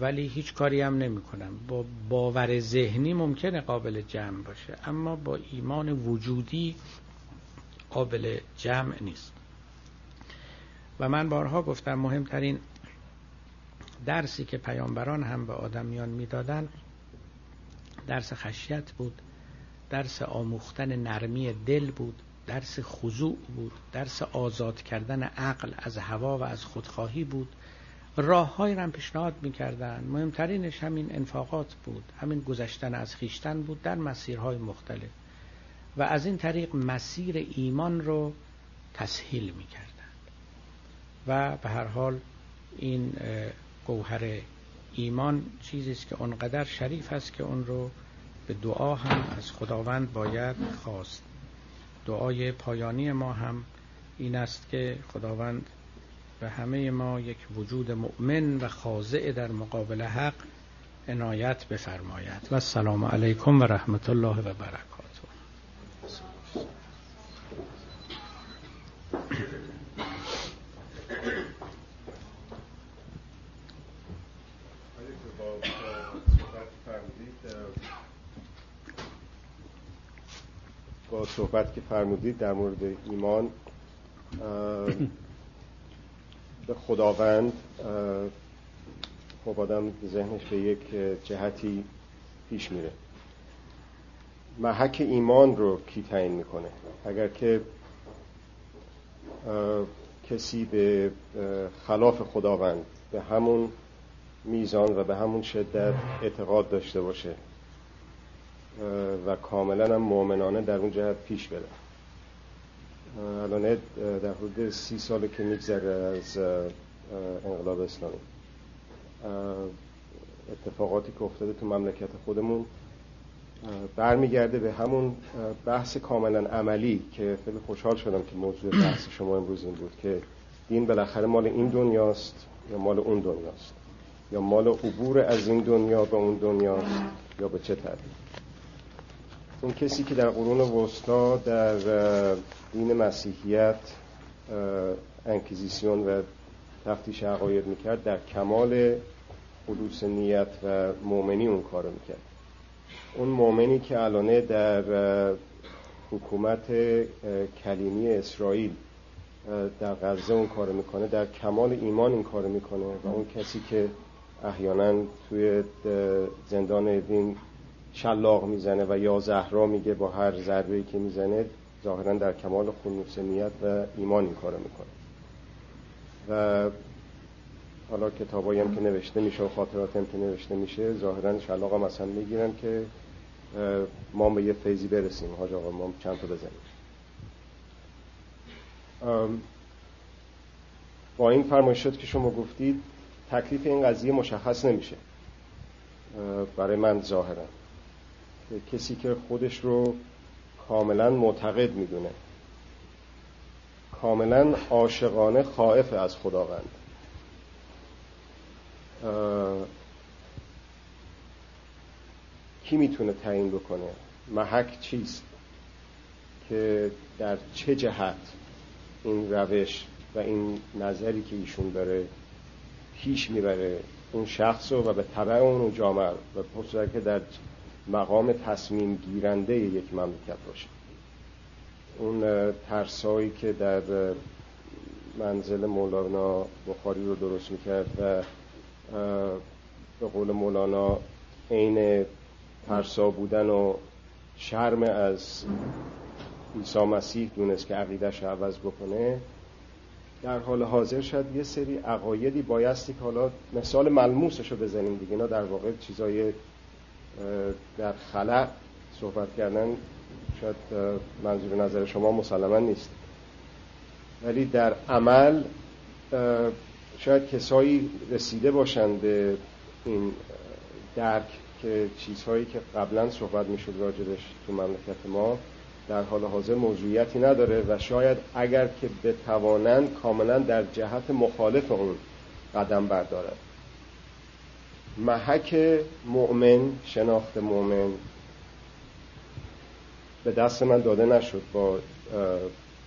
ولی هیچ کاری هم نمی کنم با باور ذهنی ممکنه قابل جمع باشه اما با ایمان وجودی قابل جمع نیست. و من بارها گفتم مهمترین درسی که پیامبران هم به آدمیان می‌دادن درس خشیت بود درس آموختن نرمی دل بود درس خضوع بود درس آزاد کردن عقل از هوا و از خودخواهی بود. راههایی را پیشنهاد می‌کردن. مهمترینش همین انفاقات بود همین گذشتن از خیشتن بود در مسیرهای مختلف. و از این طریق مسیر ایمان رو تسهیل می‌کردن. و به هر حال این گوهر ایمان چیزی است که اونقدر شریف است که اون رو به دعا هم از خداوند باید خواست. دعای پایانی ما هم این است که خداوند به همه ما یک وجود مؤمن و خاضع در مقابل حق عنایت بفرماید. و السلام علیکم و رحمت الله و برکاته. با صحبت که فرمودید در مورد ایمان به خداوند خب آدم ذهنش به یک جهتی پیش میره. محک ایمان رو کی تعیین می‌کنه؟ اگر که کسی به خلاف خداوند به همون میزان و به همون شدت اعتقاد داشته باشه و کاملا هم مؤمنانه در اون جهت پیش بره. الان در حدود سی ساله که میگذره از انقلاب اسلامی. اتفاقاتی که افتاده تو مملکت خودمون برمیگرده به همون بحث کاملا عملی که خیلی خوشحال شدم که موضوع بحث شما امروز این بود که دین بالاخره مال این دنیاست یا مال اون دنیاست؟ یا مال عبور از این دنیا به اون دنیاست یا به چه ترتیب اون کسی که در قرون وسطا در دین مسیحیت انکیزیسیون و تفتیش عقاید می‌کرد در کمال خلوص نیت و مؤمنی اون کارو می‌کرد. اون مؤمنی که الانه در حکومت کلیمی اسرائیل در غزه اون کار می‌کنه در کمال ایمان این کار می‌کنه و اون کسی که احیانا توی زندان اوین شلاق می‌زنه و یا زهرا میگه با هر ضربه که می‌زنه ظاهرا در کمال خلوص نیت و ایمان این کارو می‌کنه. و حالا کتابایی هم که نوشته میشه و خاطرات هم که نوشته میشه ظاهرا شلاق هم اصلا می‌گیرن که ما به یه فیزی برسیم. حاج آقا ما چند تا بزنیم؟ با این فرمایشات که شما گفتید تکلیف این قضیه مشخص نمیشه. برای من ظاهرا. کسی که خودش رو کاملا معتقد می‌دونه. کاملا عاشقانه خائف از خداوند. کی می‌تونه تعیین بکنه؟ محک چیست که در چه جهت این روش و این نظری که ایشون داره پیش می‌بره؟ اون شخص رو و به طبع اون جامعه و پس که در مقام تصمیم گیرنده یک مملکت باشه اون ترسایی که در منزل مولانا بخاری رو درست می‌کرد و به قول مولانا عین ترسا بودن و شرم از عیسی مسیح دونست که عقیدش عوض بکنه در حال حاضر شد یه سری عقایدی بایستی که حالا مثال ملموسش رو بزنیم دیگه اینا در واقع چیزای در خلع صحبت کردن شاید منظور نظر شما مسلما نیست. ولی در عمل شاید کسایی رسیده باشند به این درک که چیزهایی که قبلا صحبت می‌شد راجبش تو مملکت ما در حال حاضر موضوعیتی نداره و شاید اگر که بتوانند کاملا در جهت مخالف اون قدم بردارد محک مؤمن شناخت مؤمن به دست من داده نشد با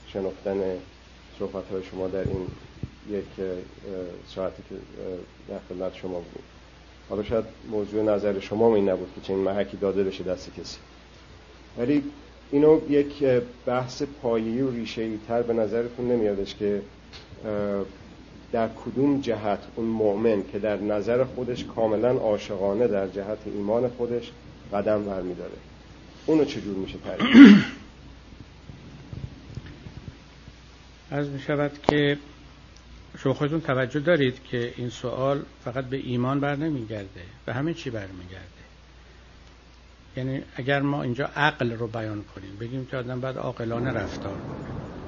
شناختن صحبت های شما در این یک ساعتی که در خدمت شما بود حالا شاید موضوع نظر شما این نبود که چنین محکی داده بشه دست کسی. ولی اینو یک بحث پایه‌ای و ریشه‌ای تر به نظرتون نمیادش که در کدوم جهت اون مؤمن که در نظر خودش کاملا عاشقانه در جهت ایمان خودش قدم برمیداره؟ اونو چجور میشه تعریف از می شود که شما خودتون توجه دارید که این سوال فقط به ایمان بر نمیگرده به همه چی برمیگرده یعنی اگر ما اینجا عقل رو بیان کنیم بگیم که آدم باید عاقلانه رفتار کنه.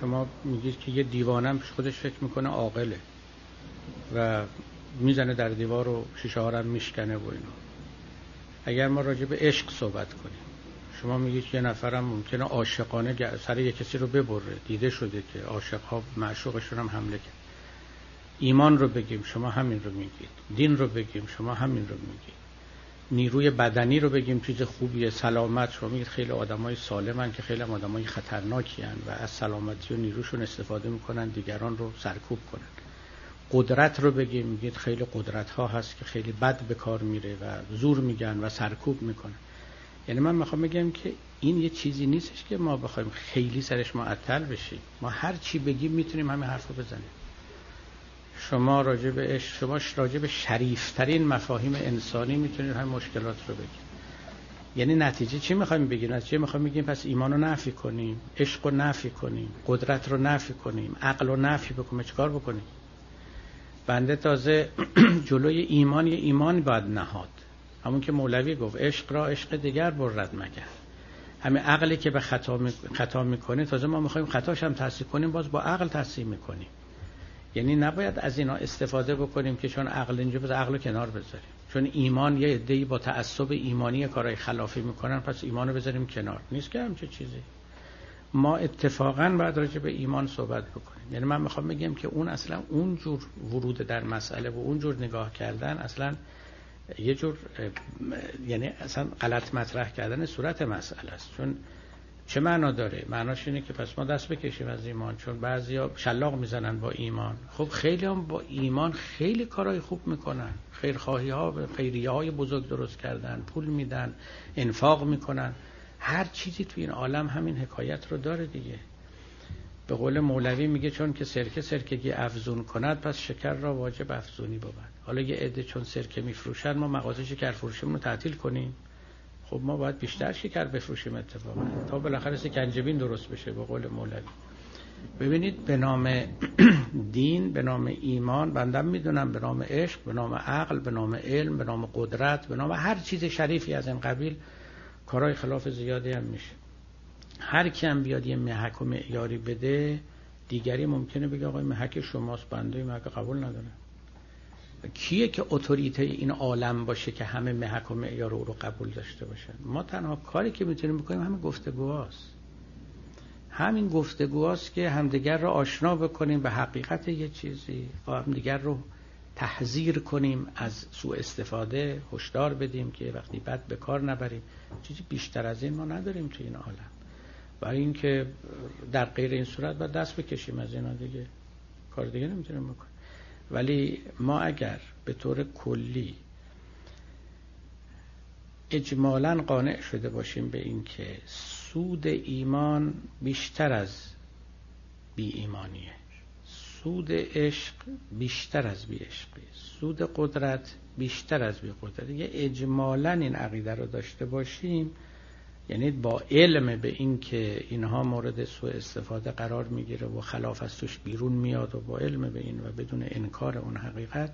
شما میگید که یه دیوانم خودش فکر می‌کنه عاقله و می‌زنه در دیوار و شیشه ها میشکنه و اینا. اگر ما راجع به عشق صحبت کنیم شما میگید یه نفرم ممکنه عاشقانه سر یه کسی رو ببره دیده شده که عاشق ها معشوقشون هم حمله کرد. ایمان رو بگیم شما همین رو میگید. دین رو بگیم شما همین رو میگید. نیروی بدنی رو بگیم چیز خوبیه سلامت شما میگید خیلی آدمای سالمن که خیلی آدمای خطرناکی هن و از سلامتی و نیروشون استفاده می‌کنن دیگران رو سرکوب کنن. قدرت رو بگیم میگید خیلی قدرت ها هست که خیلی بد به کار میره و زور میگن و سرکوب می‌کنن. یعنی من می‌خوام بگم که این یه چیزی نیستش که ما بخوایم خیلی سرش معطل بشیم. ما هر چی بگیم می‌تونیم همین حرف رو بزنیم. شما راجع به عشق شما راجع به شریفترین مفاهیم انسانی می‌تونید همین مشکلات رو بگید. یعنی نتیجه چی می‌خوایم بگیم؟ نتیجه می‌خوایم بگیم پس ایمان رو نفی کنیم عشق رو نفی کنیم قدرت رو نفی کنیم عقل رو نفی بکنیم چکار بکنیم؟ بنده تازه جلوی ایمان یه ایمان باید نهاد. همون که مولوی گفت عشق را عشق دیگر برد مگر. همه عقلی که به خطا, می... خطا می‌کنه تازه ما می‌خوایم خطاش هم تحصیل کنیم باز با عقل تحصیل می‌کنیم. یعنی نباید از اینا استفاده بکنیم که چون عقل اینجا بذار عقل کنار بذاریم. چون ایمان یه عده‌ای با تعصب ایمانی کارهای خلافی می‌کنن پس ایمانو بذاریم کنار. نیست که همچه چیزی. ما اتفاقا باید راجع به ایمان صحبت بکنیم. یعنی من می‌خوام بگم که اون اصلا اون جور ورود در مسئله و اون جور نگاه کردن اصلا یه جور یعنی اصلا غلط مطرح کردن صورت مسئله است. چون چه معنا داره؟ معناش اینه که پس ما دست بکشیم از ایمان چون بعضیا شلاق می‌زنن با ایمان. خب خیلی هم با ایمان خیلی کارهای خوب می‌کنن. خیرخواهی ها خیریه های بزرگ درست کردن پول میدن انفاق می‌کنن. هر چیزی تو این عالم همین حکایت رو داره دیگه. به قول مولوی میگه چون که سرکه سرکگی افزون کند پس شکر را واجب افزونی بود حالا یه عده چون سرکه میفروشن ما مغازه شکر فروشیمون رو تعطیل کنیم. خب ما باید بیشتر شکر بفروشیم اتفاقا. تا بالاخره سکنجبین درست بشه به قول مولوی. ببینید به نام دین به نام ایمان بندم می‌دونم به نام عشق به نام عقل به نام علم به نام قدرت به نام هر چیز شریفی از این قبیل کارهای خلاف زیادی هم میشه. هر کی هم بیاد یه محک و معیاری بده دیگری ممکنه بگه آقای محک شماست بنده محک قبول نداره. کیه که اتوریته این عالم باشه که همه محک و معیار رو قبول داشته باشن؟ ما تنها کاری که می‌تونیم بکنیم همین گفتگوهاست. همین گفتگوهاست که همدیگر رو آشنا بکنیم به حقیقت یه چیزی و همدیگر رو تحذیر کنیم از سوء استفاده هشدار بدیم که وقتی بد به کار نبریم. چیزی بیشتر از این ما نداریم تو این عالم. برای اینکه در غیر این صورت باید دست بکشیم از اینا دیگه. کار دیگه نمی‌تونیم بکنیم. ولی ما اگر به طور کلی اجمالا قانع شده باشیم به اینکه سود ایمان بیشتر از بی ایمانیه سود عشق بیشتر از بی عشقی سود قدرت بیشتر از بی قدرت یه اجمالا این عقیده رو داشته باشیم یعنی با علم به این که اینها مورد سوء استفاده قرار می‌گیره و خلاف از توش بیرون میاد و با علم به این و بدون انکار اون حقیقت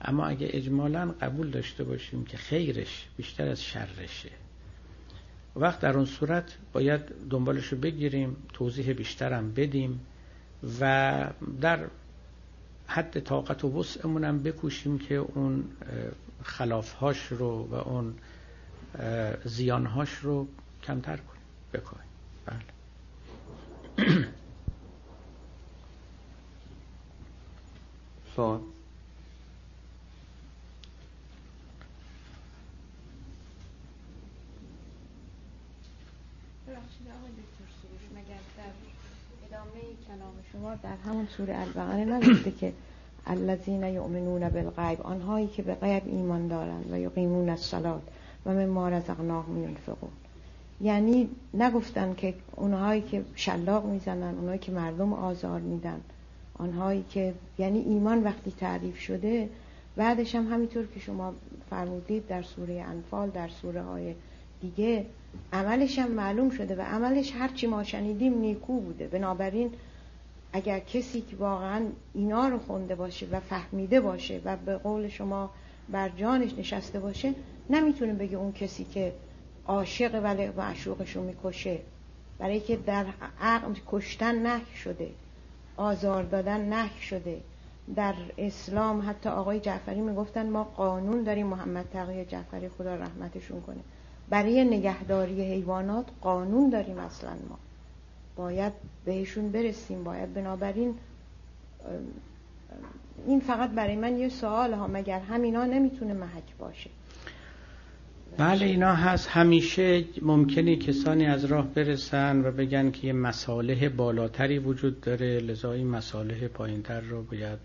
اما اگه اجمالا قبول داشته باشیم که خیرش بیشتر از شرشه. وقت در اون صورت باید دنبالشو بگیریم توضیح بیشترم بدیم و در حد طاقت و وسعمون هم بکوشیم که اون خلافهاش رو و اون زیانهاش رو کمتر کنیم. بکنیم بله. سوال. شما در همون سوره البقره نگفته که الذین یؤمنون بالغیب آنهایی که به غیب ایمان دارند و یقیمون الصلات و من ما رزقناهم ینفقون یعنی نگفتن که اونهایی که شلاق می‌زنن اونهایی که مردم آزار میدن آنهایی که یعنی ایمان وقتی تعریف شده بعدش هم همینطور که شما فرمودید در سوره انفال در سوره های دیگه عملش هم معلوم شده و عملش هرچی ما شنیدیم نیکو بوده. بنابراین اگر کسی که واقعا اینا رو خونده باشه و فهمیده باشه و به قول شما بر جانش نشسته باشه نمی‌تونه بگه اون کسی که عاشق ولی معشوقش رو می‌کشه برای که در عقل کشتن نه شده آزار دادن نه شده. در اسلام حتی آقای جعفری می‌گفتن ما قانون داریم محمد تقی جعفری خدا رحمتشون کنه. برای نگهداری حیوانات قانون داریم اصلا ما. باید بهشون برسیم باید بنابراین این فقط برای من یه سوال ها مگر همینا نمی‌تونه محک باشه؟ بله اینا هست. همیشه ممکنه کسانی از راه برسن و بگن که یه مساله بالاتری وجود داره. لذا این مساله پایینتر رو باید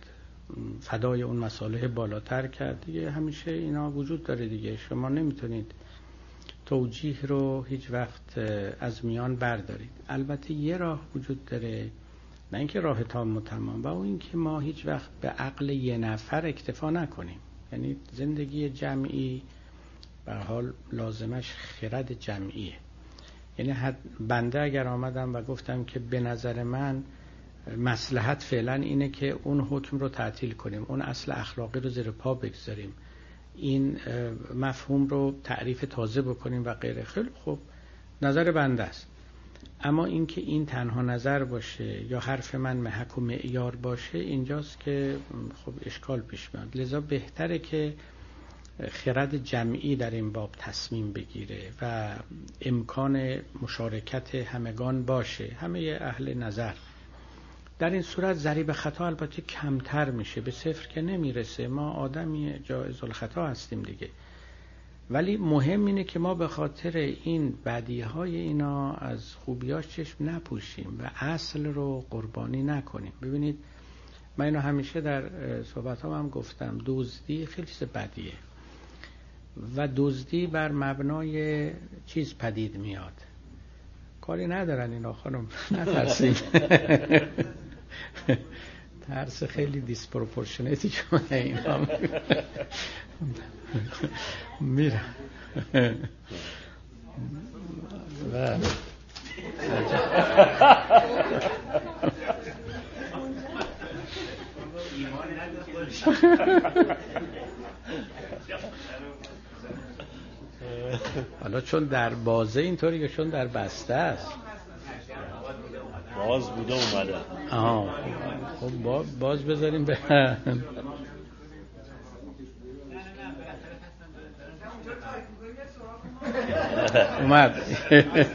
فدای اون مساله بالاتر کرد. دیگه همیشه اینا وجود داره دیگه. شما نمی‌تونید توجیه رو هیچ وقت از میان بردارید. البته یه راه وجود داره. نه اینکه راه تام و تمام و اون اینکه ما هیچ وقت به عقل یه نفر اکتفا نکنیم. یعنی زندگی جمعی به حال لازمش خرد جمعیه. یعنی بنده اگر آمدم و گفتم که به نظر من مسلحت فعلا اینه که اون حکم رو تعطیل کنیم اون اصل اخلاقی رو زیر پا بگذاریم. این مفهوم رو تعریف تازه بکنیم و غیره. خیلی خوب. نظر بنده است. اما اینکه این تنها نظر باشه یا حرف من محک و معیار باشه اینجاست که خب اشکال پیش میاد. لذا بهتره که خرد جمعی در این باب تصمیم بگیره و امکان مشارکت همگان باشه. همه اهل نظر. در این صورت ضریب خطا البته کمتر میشه. به صفر که نمی‌رسه. ما آدمی جایز الخطا هستیم دیگه. ولی مهم اینه که ما به خاطر این بدی های اینا از خوبیاش چشم نپوشیم و اصل رو قربانی نکنیم. ببینید من اینو همیشه در صحبت هم, هم گفتم دزدی خیلی چیز بدیه. و دزدی بر مبنای چیز پدید میاد. کاری ندارن اینا خانم. نترسیم ترس خیلی دیسپروپورشنیتی که اینا. میرم و حالا چون در بازه اینطوری که چون در بسته است. باز بوده اومده. آها. خب باز بذاریم به اومد.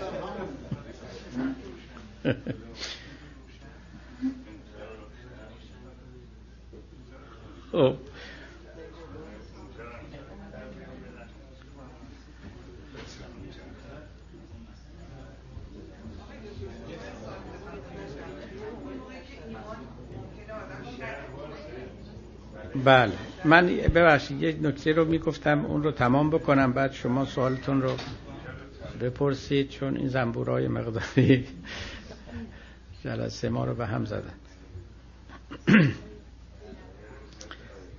خب. بله. من ببخشید یک نکته رو می‌گفتم اون رو تمام بکنم بعد شما سوالتون رو بپرسید چون این زنبورای مقداری جلسه ما رو به هم زدن.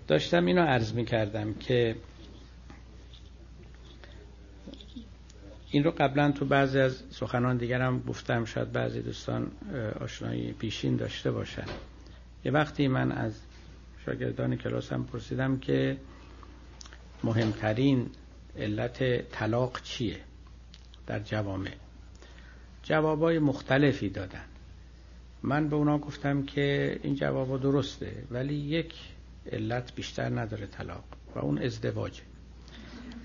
داشتم اینو عرض می کردم که این رو قبلا تو بعضی از سخنان دیگرم گفتم شاید بعضی دوستان آشنایی پیشین داشته باشن. یه وقتی من از شاگردان کلاسم پرسیدم که مهمترین علت طلاق چیه در جوامع؟ جوابای مختلفی دادن. من به اونا گفتم که این جوابا درسته ولی یک علت بیشتر نداره طلاق و اون ازدواجه.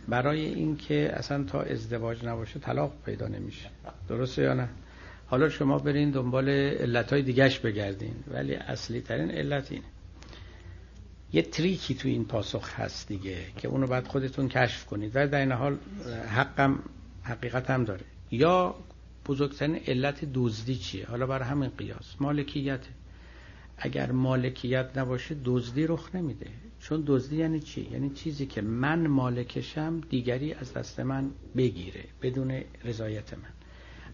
برای اینکه اصلا تا ازدواج نباشه طلاق پیدا نمیشه. درسته یا نه؟ حالا شما برین دنبال علتهای دیگهش بگردین ولی اصلی ترین علت اینه. یه تریکی تو این پاسخ هست دیگه که اونو باید خودتون کشف کنید. و در این حال حقم حقیقت هم داره. یا بزرگترین علت دزدی چیه؟ حالا برای همین قیاس. مالکیت. اگر مالکیت نباشه دزدی رخ نمیده. چون دزدی یعنی چی؟ یعنی چیزی که من مالکشم دیگری از دست من بگیره بدون رضایت من.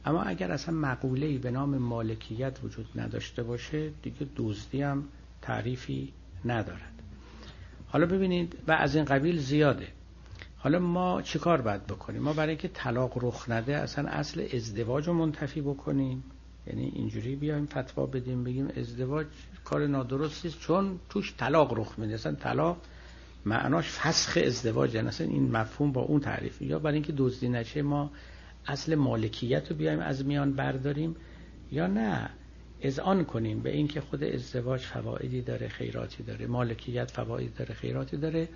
اما اگر اصلا مقوله به نام مالکیت وجود نداشته باشه دیگه دزدی هم تعریفی ندارد حالا ببینید و از این قبیل زیاده. حالا ما چیکار باید بکنیم؟ ما برای اینکه طلاق رخ نده اصلا اصل ازدواج رو منتفی بکنیم. یعنی اینجوری بیایم فتوا بدیم بگیم ازدواج کار نادرستی است چون توش طلاق رخ میده. اصلا طلاق معناش فسخ ازدواج یعنی اصلا این مفهوم با اون تعریف. یا برای اینکه دزدی نشه ما اصل مالکیت رو بیایم از میان برداریم یا نه؟ اذعان کنیم به اینکه خود ازدواج فوایدی داره خیراتی داره مالکیت فوایدی داره خیراتی داره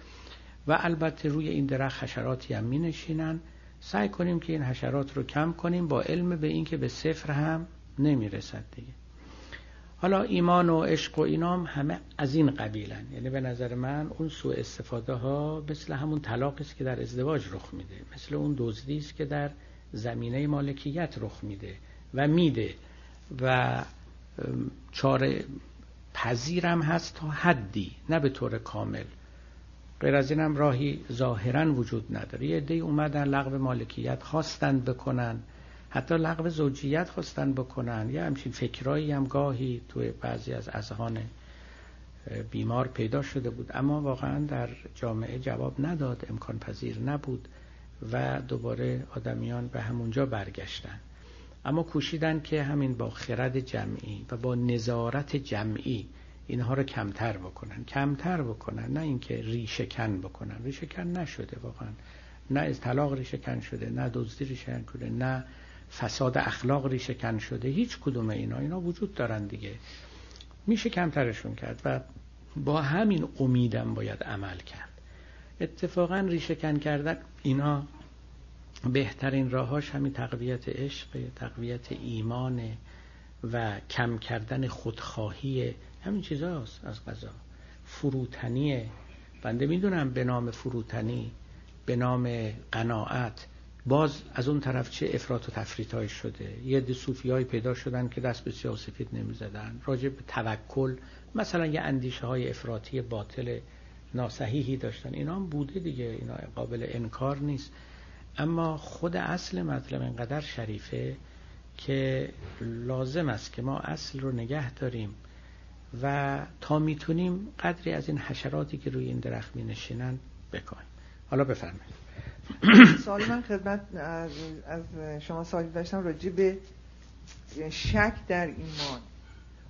و البته روی این درخت حشراتی هم می نشینن سعی کنیم که این حشرات رو کم کنیم با علم به اینکه به صفر هم نمی رسد دیگه. حالا ایمان و عشق و اینام همه از این قبیلن. یعنی به نظر من اون سوء استفاده ها مثل همون طلاقی است که در ازدواج رخ میده. مثل اون دزدی است که در زمینه مالکیت رخ میده و میده و چاره پذیرم هست تا حدی نه به طور کامل. غیر از اینم راهی ظاهرا وجود نداره. یه عده اومدن لغو مالکیت خواستند بکنن. حتی لغو زوجیت خواستن بکنن. یه همچین فکرایی هم گاهی توی بعضی از اذهان بیمار پیدا شده بود. اما واقعا در جامعه جواب نداد. امکان پذیر نبود و دوباره آدمیان به همونجا برگشتن. اما کوشیدن که همین با خرد جمعی و با نظارت جمعی اینها رو کمتر بکنن. کمتر بکنن نه اینکه ریشه کن بکنن. ریشه کن نشده واقعا. نه از طلاق ریشه کن شده نه دزدی ریشه کن شده نه فساد اخلاق ریشه کن شده. هیچ کدوم اینا. اینا وجود دارن دیگه. میشه کمترشون کرد و با همین امیدم باید عمل کرد. اتفاقا ریشه کن کردن اینا بهترین راهاش همین تقویت عشق تقویت ایمان و کم کردن خودخواهی. همین چیزاست از قضا. فروتنیه بنده می‌دونم به نام فروتنی به نام قناعت. باز از اون طرف چه افراط و تفریط شده؟ یه دی صوفی های پیدا شدن که دست به سیاه سفید نمی زدن راجع به توکل مثلا یه اندیشه های افراطی باطل ناسحیحی داشتن. اینا هم بوده دیگه. اینا قابل انکار نیست. اما خود اصل مطلب اینقدر شریفه که لازم است که ما اصل رو نگه داریم و تا می‌تونیم قدری از این حشراتی که روی این درخت می نشینن بکنیم. حالا بفرمایید. سوال من خدمت از شما سوالی داشتم راجع به شک در ایمان.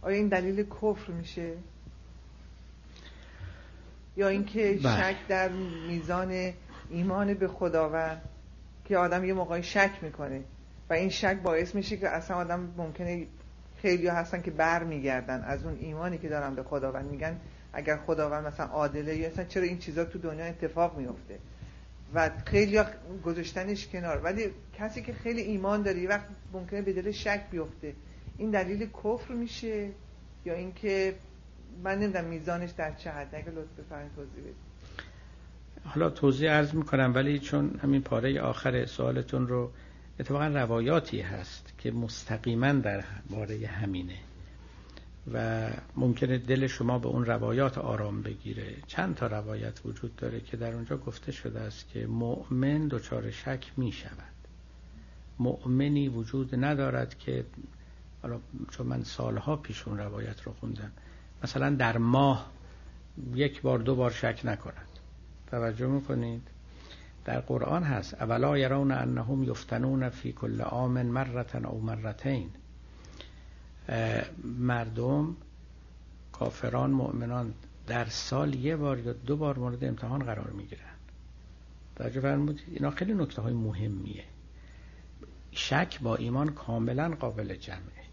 آیا این دلیل کفر میشه؟ یا اینکه بله. شک در میزان ایمان به خداوند؟ که آدم یه موقعی شک می‌کنه. و این شک باعث میشه که اصلا آدم ممکنه خیلی هستن که بر میگردن از اون ایمانی که دارن به خداوند میگن. اگر خداوند مثلا عادله یا اصلا چرا این چیزا تو دنیا اتفاق میفته و خیلی گذاشتنش کنار. ولی کسی که خیلی ایمان داره وقت ممکنه به دل شک بیفته. این دلیل کفر میشه یا اینکه من نمی‌دونم میزانش در چه حد؟ اگه لطف بفرمایید توضیح بدید. حالا توضیح عرض می‌کنم ولی چون همین پاره آخر سوالتون رو اتفاقا روایاتی هست که مستقیما در باره همینه و ممکنه دل شما به اون روایات آرام بگیره. چند تا روایت وجود داره که در اونجا گفته شده است که مؤمن دچار شک می شود مؤمنی وجود ندارد که حالا چون من سالها پیش اون روایت رو خوندم مثلا در ماه یک بار دو بار شک نکند. توجه می‌کنید. در قرآن هست اولا یرون انهم یفتنون فی کل عام مرتن او مرتین. مردم کافران مؤمنان در سال یه بار یا دو بار مورد امتحان قرار می‌گیرن. توجه فرمودید اینا خیلی نکته های مهمیه. شک با ایمان کاملا قابل جمعه.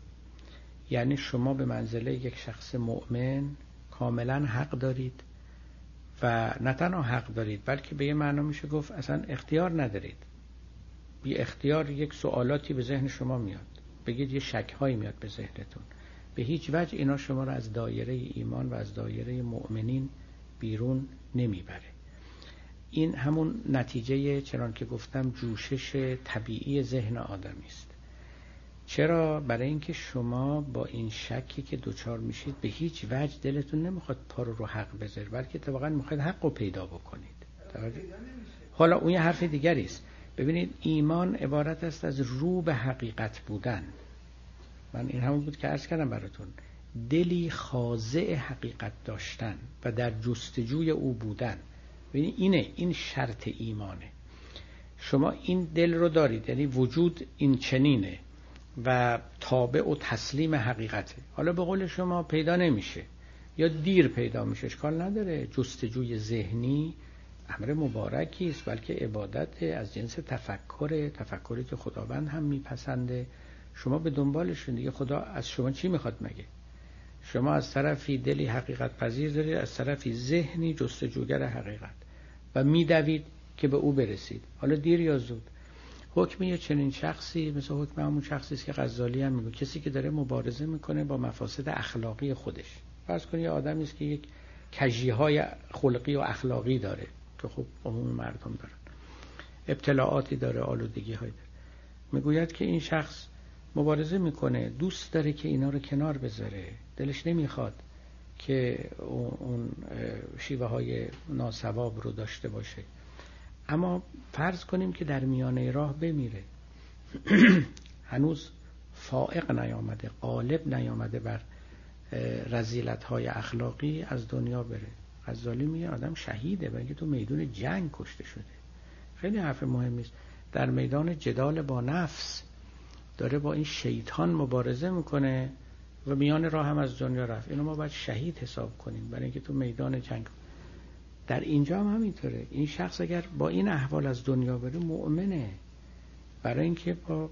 یعنی شما به منزله یک شخص مؤمن کاملا حق دارید. و نه تنها حق دارید بلکه به یه معنا میشه گفت اصلا اختیار ندارید. بی اختیار یک سوالاتی به ذهن شما میاد. بگید یه شک هایی میاد به ذهنتون. به هیچ وجه اینا شما را از دایره ایمان و از دایره مؤمنین بیرون نمی‌بره. این همون نتیجه چنان که گفتم جوشش طبیعی ذهن آدمی است. چرا برای اینکه شما با این شکی که دوچار میشید به هیچ وجه دلتون نمی‌خواد پا رو رو حق بذارید بلکه اتفاقا می‌خواید حق رو پیدا بکنید. حالا اون یه حرف دیگری است. ببینید ایمان عبارت است از رو به حقیقت بودن. من این همون بود که عرض کردم براتون. دلی خاضع حقیقت داشتن و در جستجوی او بودن. ببینید اینه این شرط ایمانه. شما این دل رو دارید یعنی وجود این چنینه. و تابع و تسلیم حقیقته. حالا به قول شما پیدا نمیشه. یا دیر پیدا میشه اشکال نداره. جستجوی ذهنی امر مبارکی است بلکه عبادت از جنس تفکر تفکری که خداوند هم میپسنده. شما به دنبالشون دیگه. خدا از شما چی می‌خواد مگه؟ شما از طرفی دلی حقیقت پذیر دارید از طرفی ذهنی جستجوگر حقیقت. و میدوید که به او برسید. حالا دیر یا زود؟ حکم یه چنین شخصی مثل حکم همون شخصی است که غزالی هم میگه. کسی که داره مبارزه می‌کنه با مفاسد اخلاقی خودش. فرض کنید یه آدمی است که یک کجی های خلقی و اخلاقی داره که خب عموم مردم دارن. ابتلاعاتی داره آلودگی های داره. می‌گوید که این شخص مبارزه می‌کنه دوست داره که اینا رو کنار بذاره. دلش نمی‌خواد که اون شیوه های ناسواب رو داشته باشه. اما فرض کنیم که در میانه راه بمیره. هنوز فائق نیامده قالب نیامده بر رزیلت های اخلاقی از دنیا بره. غزالی میگه آدم شهیده بلکه تو میدون جنگ کشته شده. خیلی حرف مهمی است در میدان جدال با نفس داره با این شیطان مبارزه می‌کنه و میان راه هم از دنیا رفت. اینو ما باید شهید حساب کنیم. برای اینکه تو میدان جنگ در اینجا هم همینطوره. این شخص اگر با این احوال از دنیا بره مؤمنه. برای اینکه با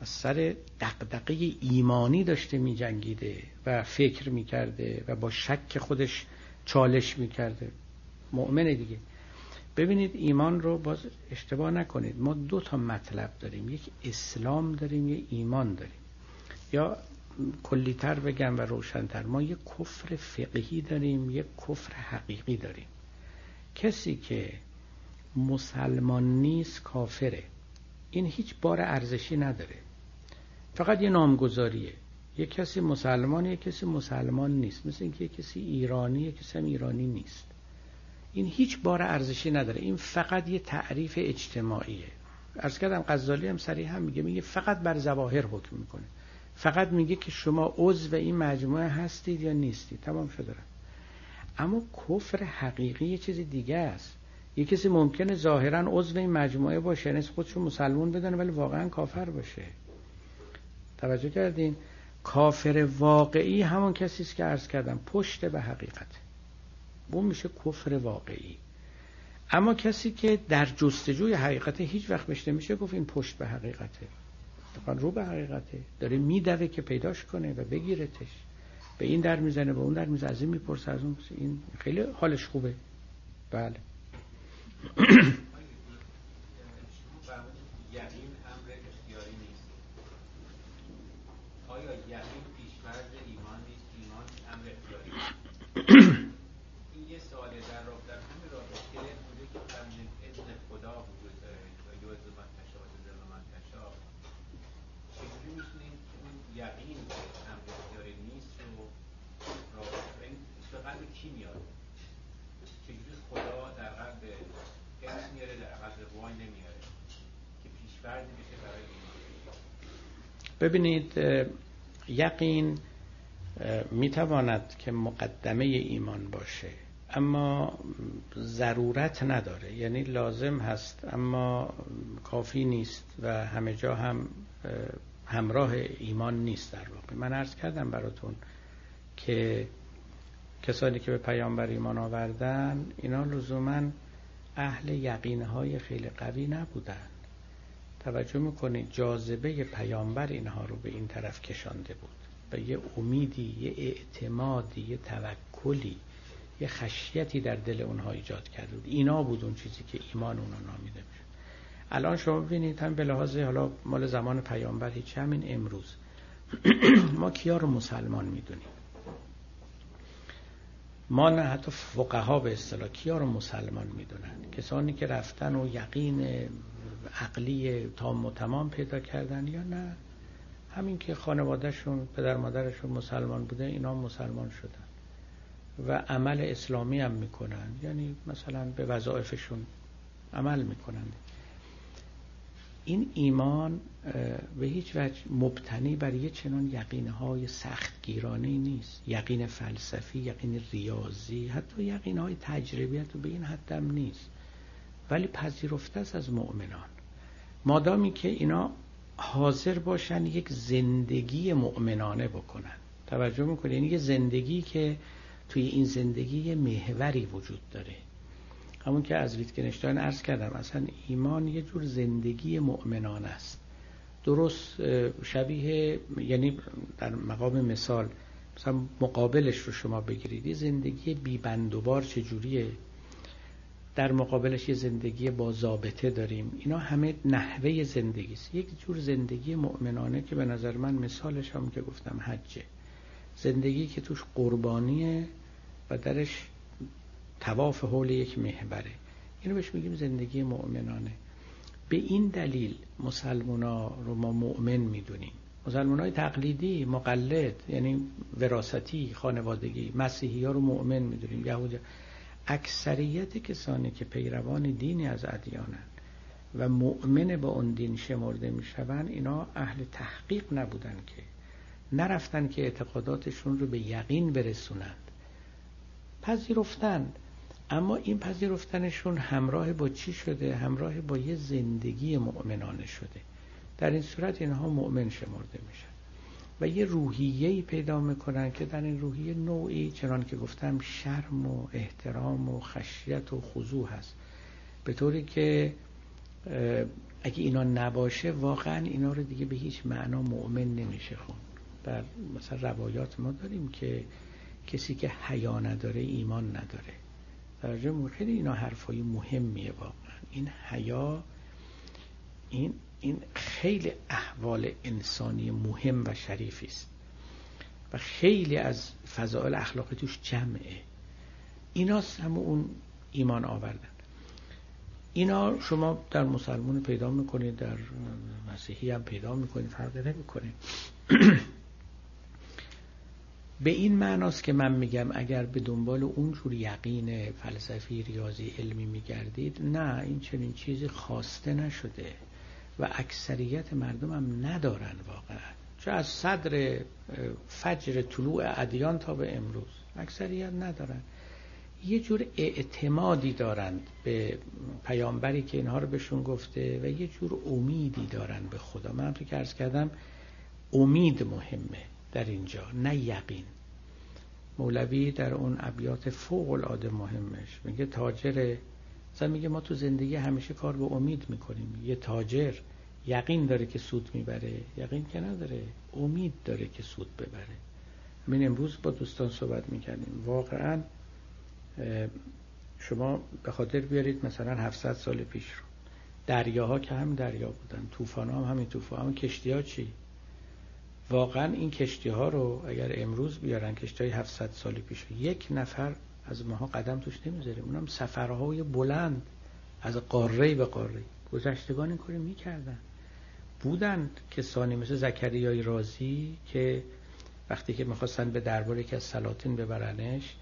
از سر دقدقه ایمانی داشته می جنگیده و فکر می کرده و با شک خودش چالش می کرده مؤمنه دیگه. ببینید ایمان رو باز اشتباه نکنید. ما دو تا مطلب داریم. یک اسلام داریم یک ایمان داریم. یا کلیتر بگم و روشنتر ما یک کفر فقهی داریم یک کفر حقیقی داریم. کسی که مسلمان نیست کافره. این هیچ بار ارزشی نداره. فقط یه نامگذاریه. یه کسی مسلمان یه کسی مسلمان نیست. مثل اینکه یه کسی ایرانی یه کسی هم ایرانی نیست. این هیچ بار ارزشی نداره. این فقط یه تعریف اجتماعیه. ارز کردم غزالی هم سریع هم میگه میگه فقط بر زواهر حکم می‌کنه. فقط میگه که شما عضو این مجموعه هستید یا نیستید. تمام شده. اما کفر حقیقی یه چیز دیگه است. یه کسی ممکنه ظاهرا عضو این مجموعه باشه یعنی خودشو مسلمون بدن ولی واقعا کافر باشه. توجه کردین؟ کافر واقعی همون کسی است که عرض کردم پشت به حقیقت. اون میشه کفر واقعی. اما کسی که در جستجوی حقیقت هیچ وقت بهش نمیشه گفت این پشت به حقیقته. رو به حقیقته. داره میدوه که پیداش کنه و بگیرتش. به این در می‌زنه به اون در می‌زنه از این می‌پرسه از اون این خیلی حالش خوبه. بله. ببینید یقین می‌تواند که مقدمه ایمان باشه اما ضرورت نداره. یعنی لازم هست اما کافی نیست و همه جا هم همراه ایمان نیست در واقع. من عرض کردم براتون که کسانی که به پیامبر ایمان آوردن اینا لزوما اهل یقینهای خیلی قوی نبودن. توجه می‌کنید جاذبه پیامبر اینها رو به این طرف کشانده بود. و یه امیدی یه اعتمادی یه توکلی یه خشیتی در دل اونها ایجاد کرده بود. اینا بود اون چیزی که ایمان اونا نامیده میشه الان شما ببینید هم به لحاظ حالا مال زمان پیامبر هیچ همین امروز. ما کیا رو مسلمان می‌دونیم؟ ما نه حتی فقها به اصطلاح کیا رو مسلمان می‌دونن؟ کسانی که رفتن و یقین عقلی تام و تمام پیدا کردن یا نه؟ همین که خانوادهشون پدر مادرشون مسلمان بوده اینا مسلمان شدن. و عمل اسلامی هم می‌کنن. یعنی مثلا به وظایفشون عمل می‌کنن. این ایمان به هیچ وجه مبتنی بر یه چنان یقینهای سختگیرانه نیست. یقین فلسفی یقین ریاضی حتی یقینهای تجربیت به این حدم نیست. ولی پذیرفته است از مؤمنان. مادامی که اینا حاضر باشن یک زندگی مؤمنانه بکنن. توجه می‌کنه یعنی یه زندگی که توی این زندگی یه محوری وجود داره. همون که از ویتگنشتاین عرض کردم اصلا ایمان یه جور زندگی مؤمنان است. درست شبیه یعنی در مقام مثال مثلا مقابلش رو شما بگیرید یه زندگی بیبند و بار چجوریه در مقابلش یه زندگی با ضابطه داریم. اینا همه نحوه زندگی است. یک جور زندگی مؤمنانه که به نظر من مثالش هم که گفتم حجه. زندگی که توش قربانیه و درش تواف حول یک محبره اینو بهش میگیم زندگی مؤمنانه. به این دلیل مسلمونا رو ما مؤمن می‌دونیم. مسلمان های تقلیدی مقلد یعنی وراثتی خانوادگی مسیحی ها رو مؤمن می‌دونیم. یهودی اکثریت کسانی که پیروان دینی از ادیانن و مؤمن با اون دین شمرده می‌شوند اینا اهل تحقیق نبودن که. نرفتن که اعتقاداتشون رو به یقین برسونند. پذیرفتند اما این پذیرفتنشون همراه با چی شده؟ همراه با یه زندگی مؤمنانه شده. در این صورت اینها مؤمن شمرده میشن. و یه روحیه‌ای پیدا می‌کنن که در این روحیه نوعی چنان که گفتم شرم و احترام و خشیت و خضوع هست. به طوری که اگه اینا نباشه واقعا اینا رو دیگه به هیچ معنا مؤمن نمیشه خون. در مثلا روایات ما داریم که کسی که حیا نداره ایمان نداره. در خیلی اینا حرفای مهمیه واقعا این حیا این این خیلی احوال انسانی مهم و شریفی است. و خیلی از فضائل اخلاقی توش جمعه. اینا هم اون ایمان آوردن. اینا شما در مسلمان پیدا می‌کنید در مسیحی هم پیدا می‌کنید فرق نمی‌کنید به این معناست که من میگم اگر به دنبال اون جور یقین فلسفی ریاضی علمی میگردید نه این چنین چیزی خواسته نشده و اکثریت مردم هم ندارن واقعا. چه از صدر فجر طلوع ادیان تا به امروز اکثریت ندارن. یه جور اعتمادی دارند به پیامبری که اینها رو بهشون گفته و یه جور امیدی دارن به خدا. من تو که ارز کردم امید مهمه. در اینجا نه یقین. مولوی در اون ابیات فوق العاده مهمش میگه تاجر مثلا میگه ما تو زندگی همیشه کار به امید می‌کنیم. یه تاجر یقین داره که سود می‌بره یقین که نداره امید داره که سود ببره. من امروز با دوستان صحبت می‌کردیم. واقعا شما به خاطر بیارید مثلا 700 سال پیش رو. دریاها که هم دریا بودن طوفان هم همین طوفان هم کشتی ها چی؟ واقعا این کشتی ها رو اگر امروز بیارن کشتی های 700 سال پیش یک نفر از ماها قدم توش نمی‌ذاریم. اونم سفرهای بلند از قاره به قاره گذشتگان این کاری می‌کردن. بودند کسانی مثل زکریای رازی که وقتی که می‌خواستن به دربار که از سلاطین ببرنش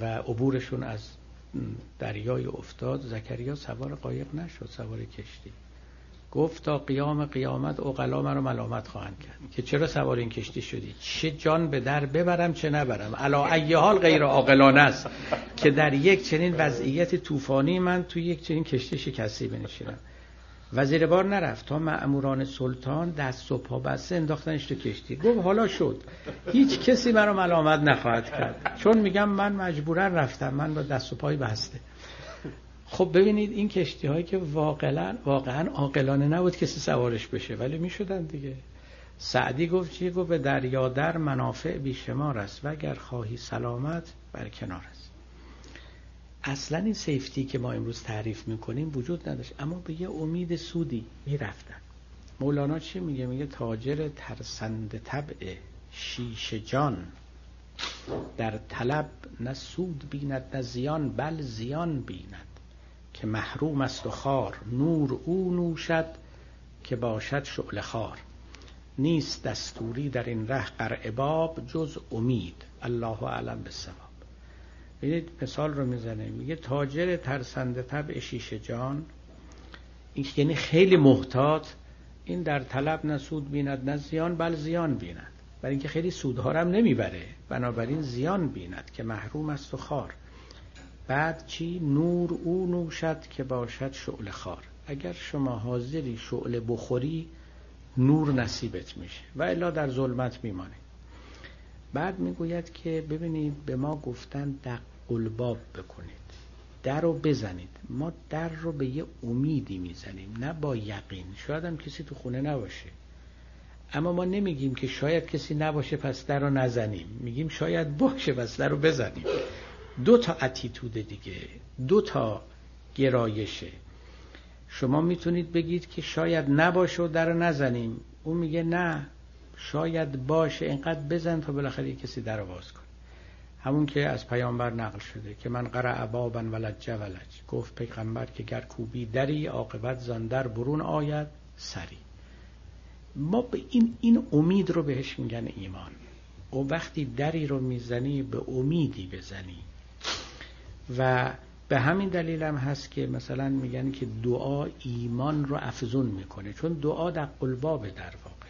و عبورشون از دریای افتاد زکریا سوار قایق نشد سوار کشتی. گفت تا قیام قیامت اقلا رو ملامت خواهند کرد. که چرا سوار این کشتی شدی؟ چه جان به در ببرم چه نبرم. علا ای حال غیر عاقلانه است. که در یک چنین وضعیت طوفانی من توی یک چنین کشتی شکستی بنشینم. وزیر بار نرفت. تا معموران سلطان دست و پا بسته انداختنش تو کشتی. گفت حالا شد. هیچ کسی مرا ملامت نخواهد کرد. چون میگم من مجبورا رفتم. من با دست و پای بسته. خب ببینید این کشتی هایی که واقعا واقعا عاقلانه نبود کسی سوارش بشه ولی می‌شدن دیگه. سعدی گفت چی گفت؟ به دریا در منافع بیشمار است و اگر خواهی سلامت بر کنار است. اصلا این سیفتی که ما امروز تعریف می‌کنیم وجود نداشت اما به یه امید سودی می‌رفتن. مولانا چی میگه؟ میگه تاجر ترسند طبع شیش جان. در طلب نه سود بیند نه زیان بل زیان بیند. که محروم است و خار. نور او نوشد که باشد شعل خار نیست دستوری در این ره قرعباب جز امید. الله اعلم به ببینید مثال رو می‌زنه. میگه تاجر ترسنده طبع شیشه جان. این یعنی خیلی محتاط. این در طلب نه سود بیند نه زیان بل زیان بیند. برای اینکه خیلی سودها هم نمی‌بره. بنابراین زیان بیند که محروم است و خار. بعد چی؟ نور او نوشد که باشد شعله خار. اگر شما حاضری شعله بخوری نور نصیبت میشه و الا در ظلمت میمانه. بعد می‌گوید که ببینید به ما گفتن دق قلباب بکنید در رو بزنید. ما در رو به یه امیدی می‌زنیم نه با یقین. شاید هم کسی تو خونه نباشه. اما ما نمیگیم که شاید کسی نباشه پس در رو نزنیم. میگیم شاید باشه پس در رو بزنیم. دو تا اتیتود دیگه دو تا گرایشه. شما می‌تونید بگید که شاید نباشه و در نزنیم. اون میگه نه شاید باشه. اینقدر بزن تا بالاخره کسی در باز کن همون که از پیامبر نقل شده که من قرع بابا ولج ولج گفت پیغمبر که گر کوبی دری عاقبت زندر برون آید سری. ما به این این امید رو بهش میگن ایمان. و وقتی دری رو می‌زنی به امیدی بزنی. و به همین دلیل هم هست که مثلا میگن که دعا ایمان رو افزون می‌کنه. چون دعا در قلبابه در واقع.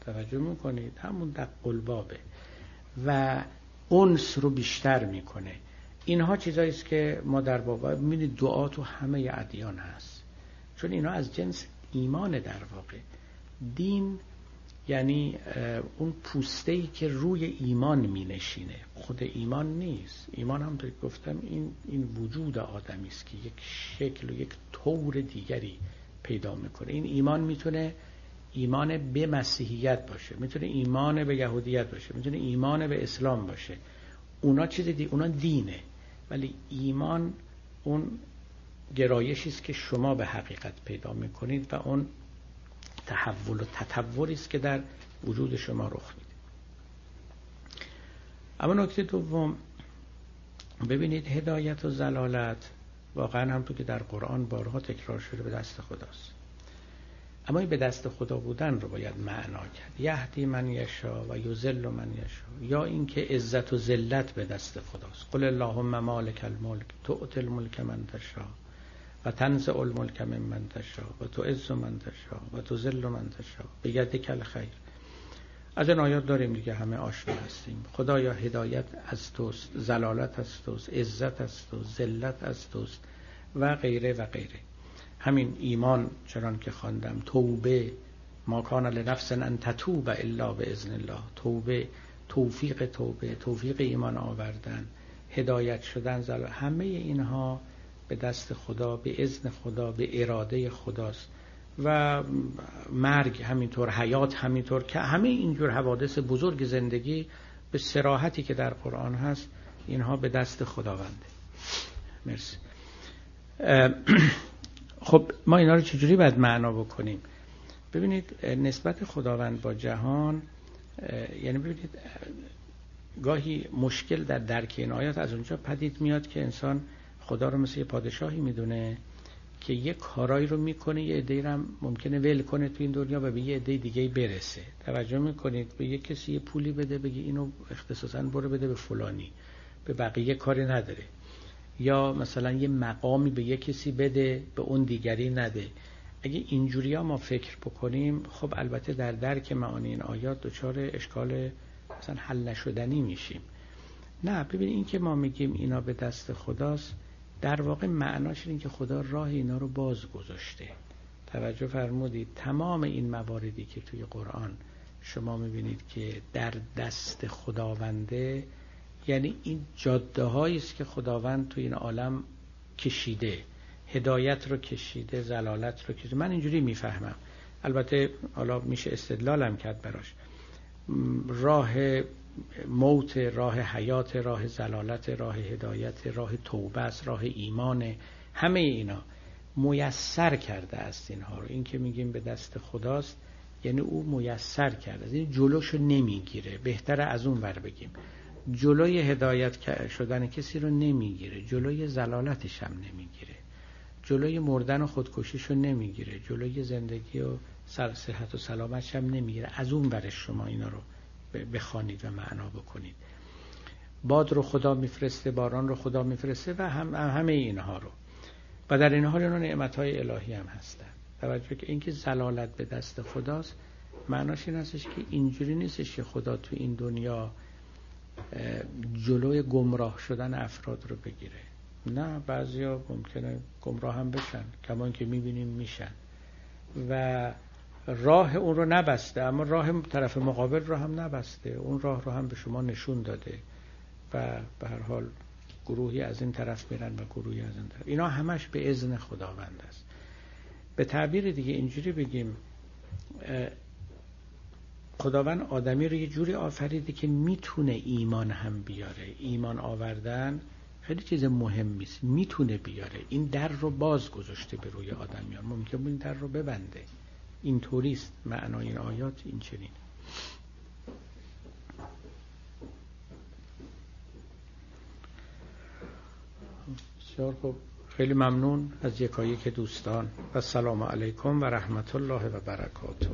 توجه می‌کنید؟ همون در قلبابه و اونس رو بیشتر می‌کنه. اینها چیزایی است که ما در بابا می‌بینید دعا تو همه ادیان هست. چون اینا از جنس ایمان در واقع. دین یعنی اون پوسته ای که روی ایمان می نشینه خود ایمان نیست. ایمان هم گفتم این, این وجود آدمی است که یک شکل و یک طور دیگری پیدا می‌کنه. این ایمان می‌تونه ایمان به مسیحیت باشه می‌تونه ایمان به یهودیت باشه می‌تونه ایمان به اسلام باشه. اونا چیز دی اونا دینه. ولی ایمان اون گرایشی است که شما به حقیقت پیدا می‌کنید و اون تحول و تطوری است که در وجود شما رخ میده. اما نکته دوم ببینید هدایت و زلالت واقعا هم تو که در قرآن بارها تکرار شده به دست خداست. اما این به دست خدا بودن رو باید معنا کرد. یهدی من یشا و یزل من یشا یا اینکه عزت و ذلت به دست خداست. قل اللهم مالک الملک تؤت الملک من تشا. و تنزع الملک من من تشا و تو عز من تشا و تو ذل من تشا به کل خیر. از این آیات داریم دیگه همه آشنا هستیم. خدایا هدایت از توست زلالت از توست عزت از توست ذلت از توست و غیره و غیره. همین ایمان چنان که خواندم توبه ما کان لنفس ان تتوب الا به اذن الله. توبه توفیق توبه توفیق ایمان آوردن هدایت شدن زل... همه اینها به دست خدا به اذن خدا به اراده خداست. و مرگ همینطور حیات همینطور که همه اینجور حوادث بزرگ زندگی به سراحتی که در قرآن هست اینها به دست خداونده. مرسی. خب ما اینا رو چجوری باید معنا بکنیم؟ ببینید نسبت خداوند با جهان یعنی ببینید گاهی مشکل در درک این آیات از اونجا پدید میاد که انسان خدا رو مثل یه پادشاهی می‌دونه که یه کارایی رو می‌کنه یه عده هم ممکنه ول کنه تو این دنیا و به یه عده دیگه برسه. توجه می‌کنید؟ به یه کسی یه پولی بده بگی اینو اختصاصا برو بده به فلانی به بقیه کاری نداره. یا مثلا یه مقامی به یه کسی بده به اون دیگری نده. اگه اینجوری ها ما فکر بکنیم خب البته در درک معانی این آیات دچار اشکال مثلا حل نشدنی میشیم. نه ببین این که ما میگیم اینا به دست خداست در واقع معناش این که خدا راه اینا رو باز گذاشته. توجه فرمودید تمام این مواردی که توی قرآن شما می‌بینید که در دست خداونده یعنی این جاده است که خداوند تو این عالم کشیده هدایت رو کشیده زلالت رو کشیده. من اینجوری می‌فهمم. البته حالا میشه استدلالم کرد براش. راه موت راه حیات راه زلالت راه هدایت راه توبه است راه ایمان همه اینا میسر کرده است اینها رو. این که میگیم به دست خداست یعنی او میسر کرده است. این جلوشو نمی‌گیره. بهتره از اون ور بگیم. جلوی هدایت شدن کسی رو نمی‌گیره. جلوی زلالتش هم نمی‌گیره. جلوی مردن و خودکشیش رو نمی‌گیره. جلوی زندگی و صحت و سلامتش هم نمی‌گیره. از اون برش شما اینا رو بخوانید و معنا بکنید. باد رو خدا میفرسته باران رو خدا میفرسته و هم همه اینها رو. و در این حال اینا نعمت های الهی هم هستن توجه که اینکه زلالت به دست خداست معناش این هستش که اینجوری نیستش که خدا تو این دنیا جلوی گمراه شدن افراد رو بگیره. نه بعضیا ممکنه گمراه هم بشن کما که می‌بینیم میشن. و راه اون رو نبسته اما راه طرف مقابل رو هم نبسته. اون راه رو هم به شما نشون داده و به هر حال گروهی از این طرف میرن و گروهی از این طرف. اینا همش به اذن خداوند است. به تعبیر دیگه اینجوری بگیم خداوند آدمی رو یه جوری آفریده که می‌تونه ایمان هم بیاره. ایمان آوردن خیلی چیز مهم است. می‌تونه بیاره. این در رو باز گذاشته به روی آدمیان. ممکن بود این در رو ببنده. این طوریست معنای این آیات این چنین بسیار خیلی ممنون از یکایی که دوستان. و سلام علیکم و رحمت الله و برکاته.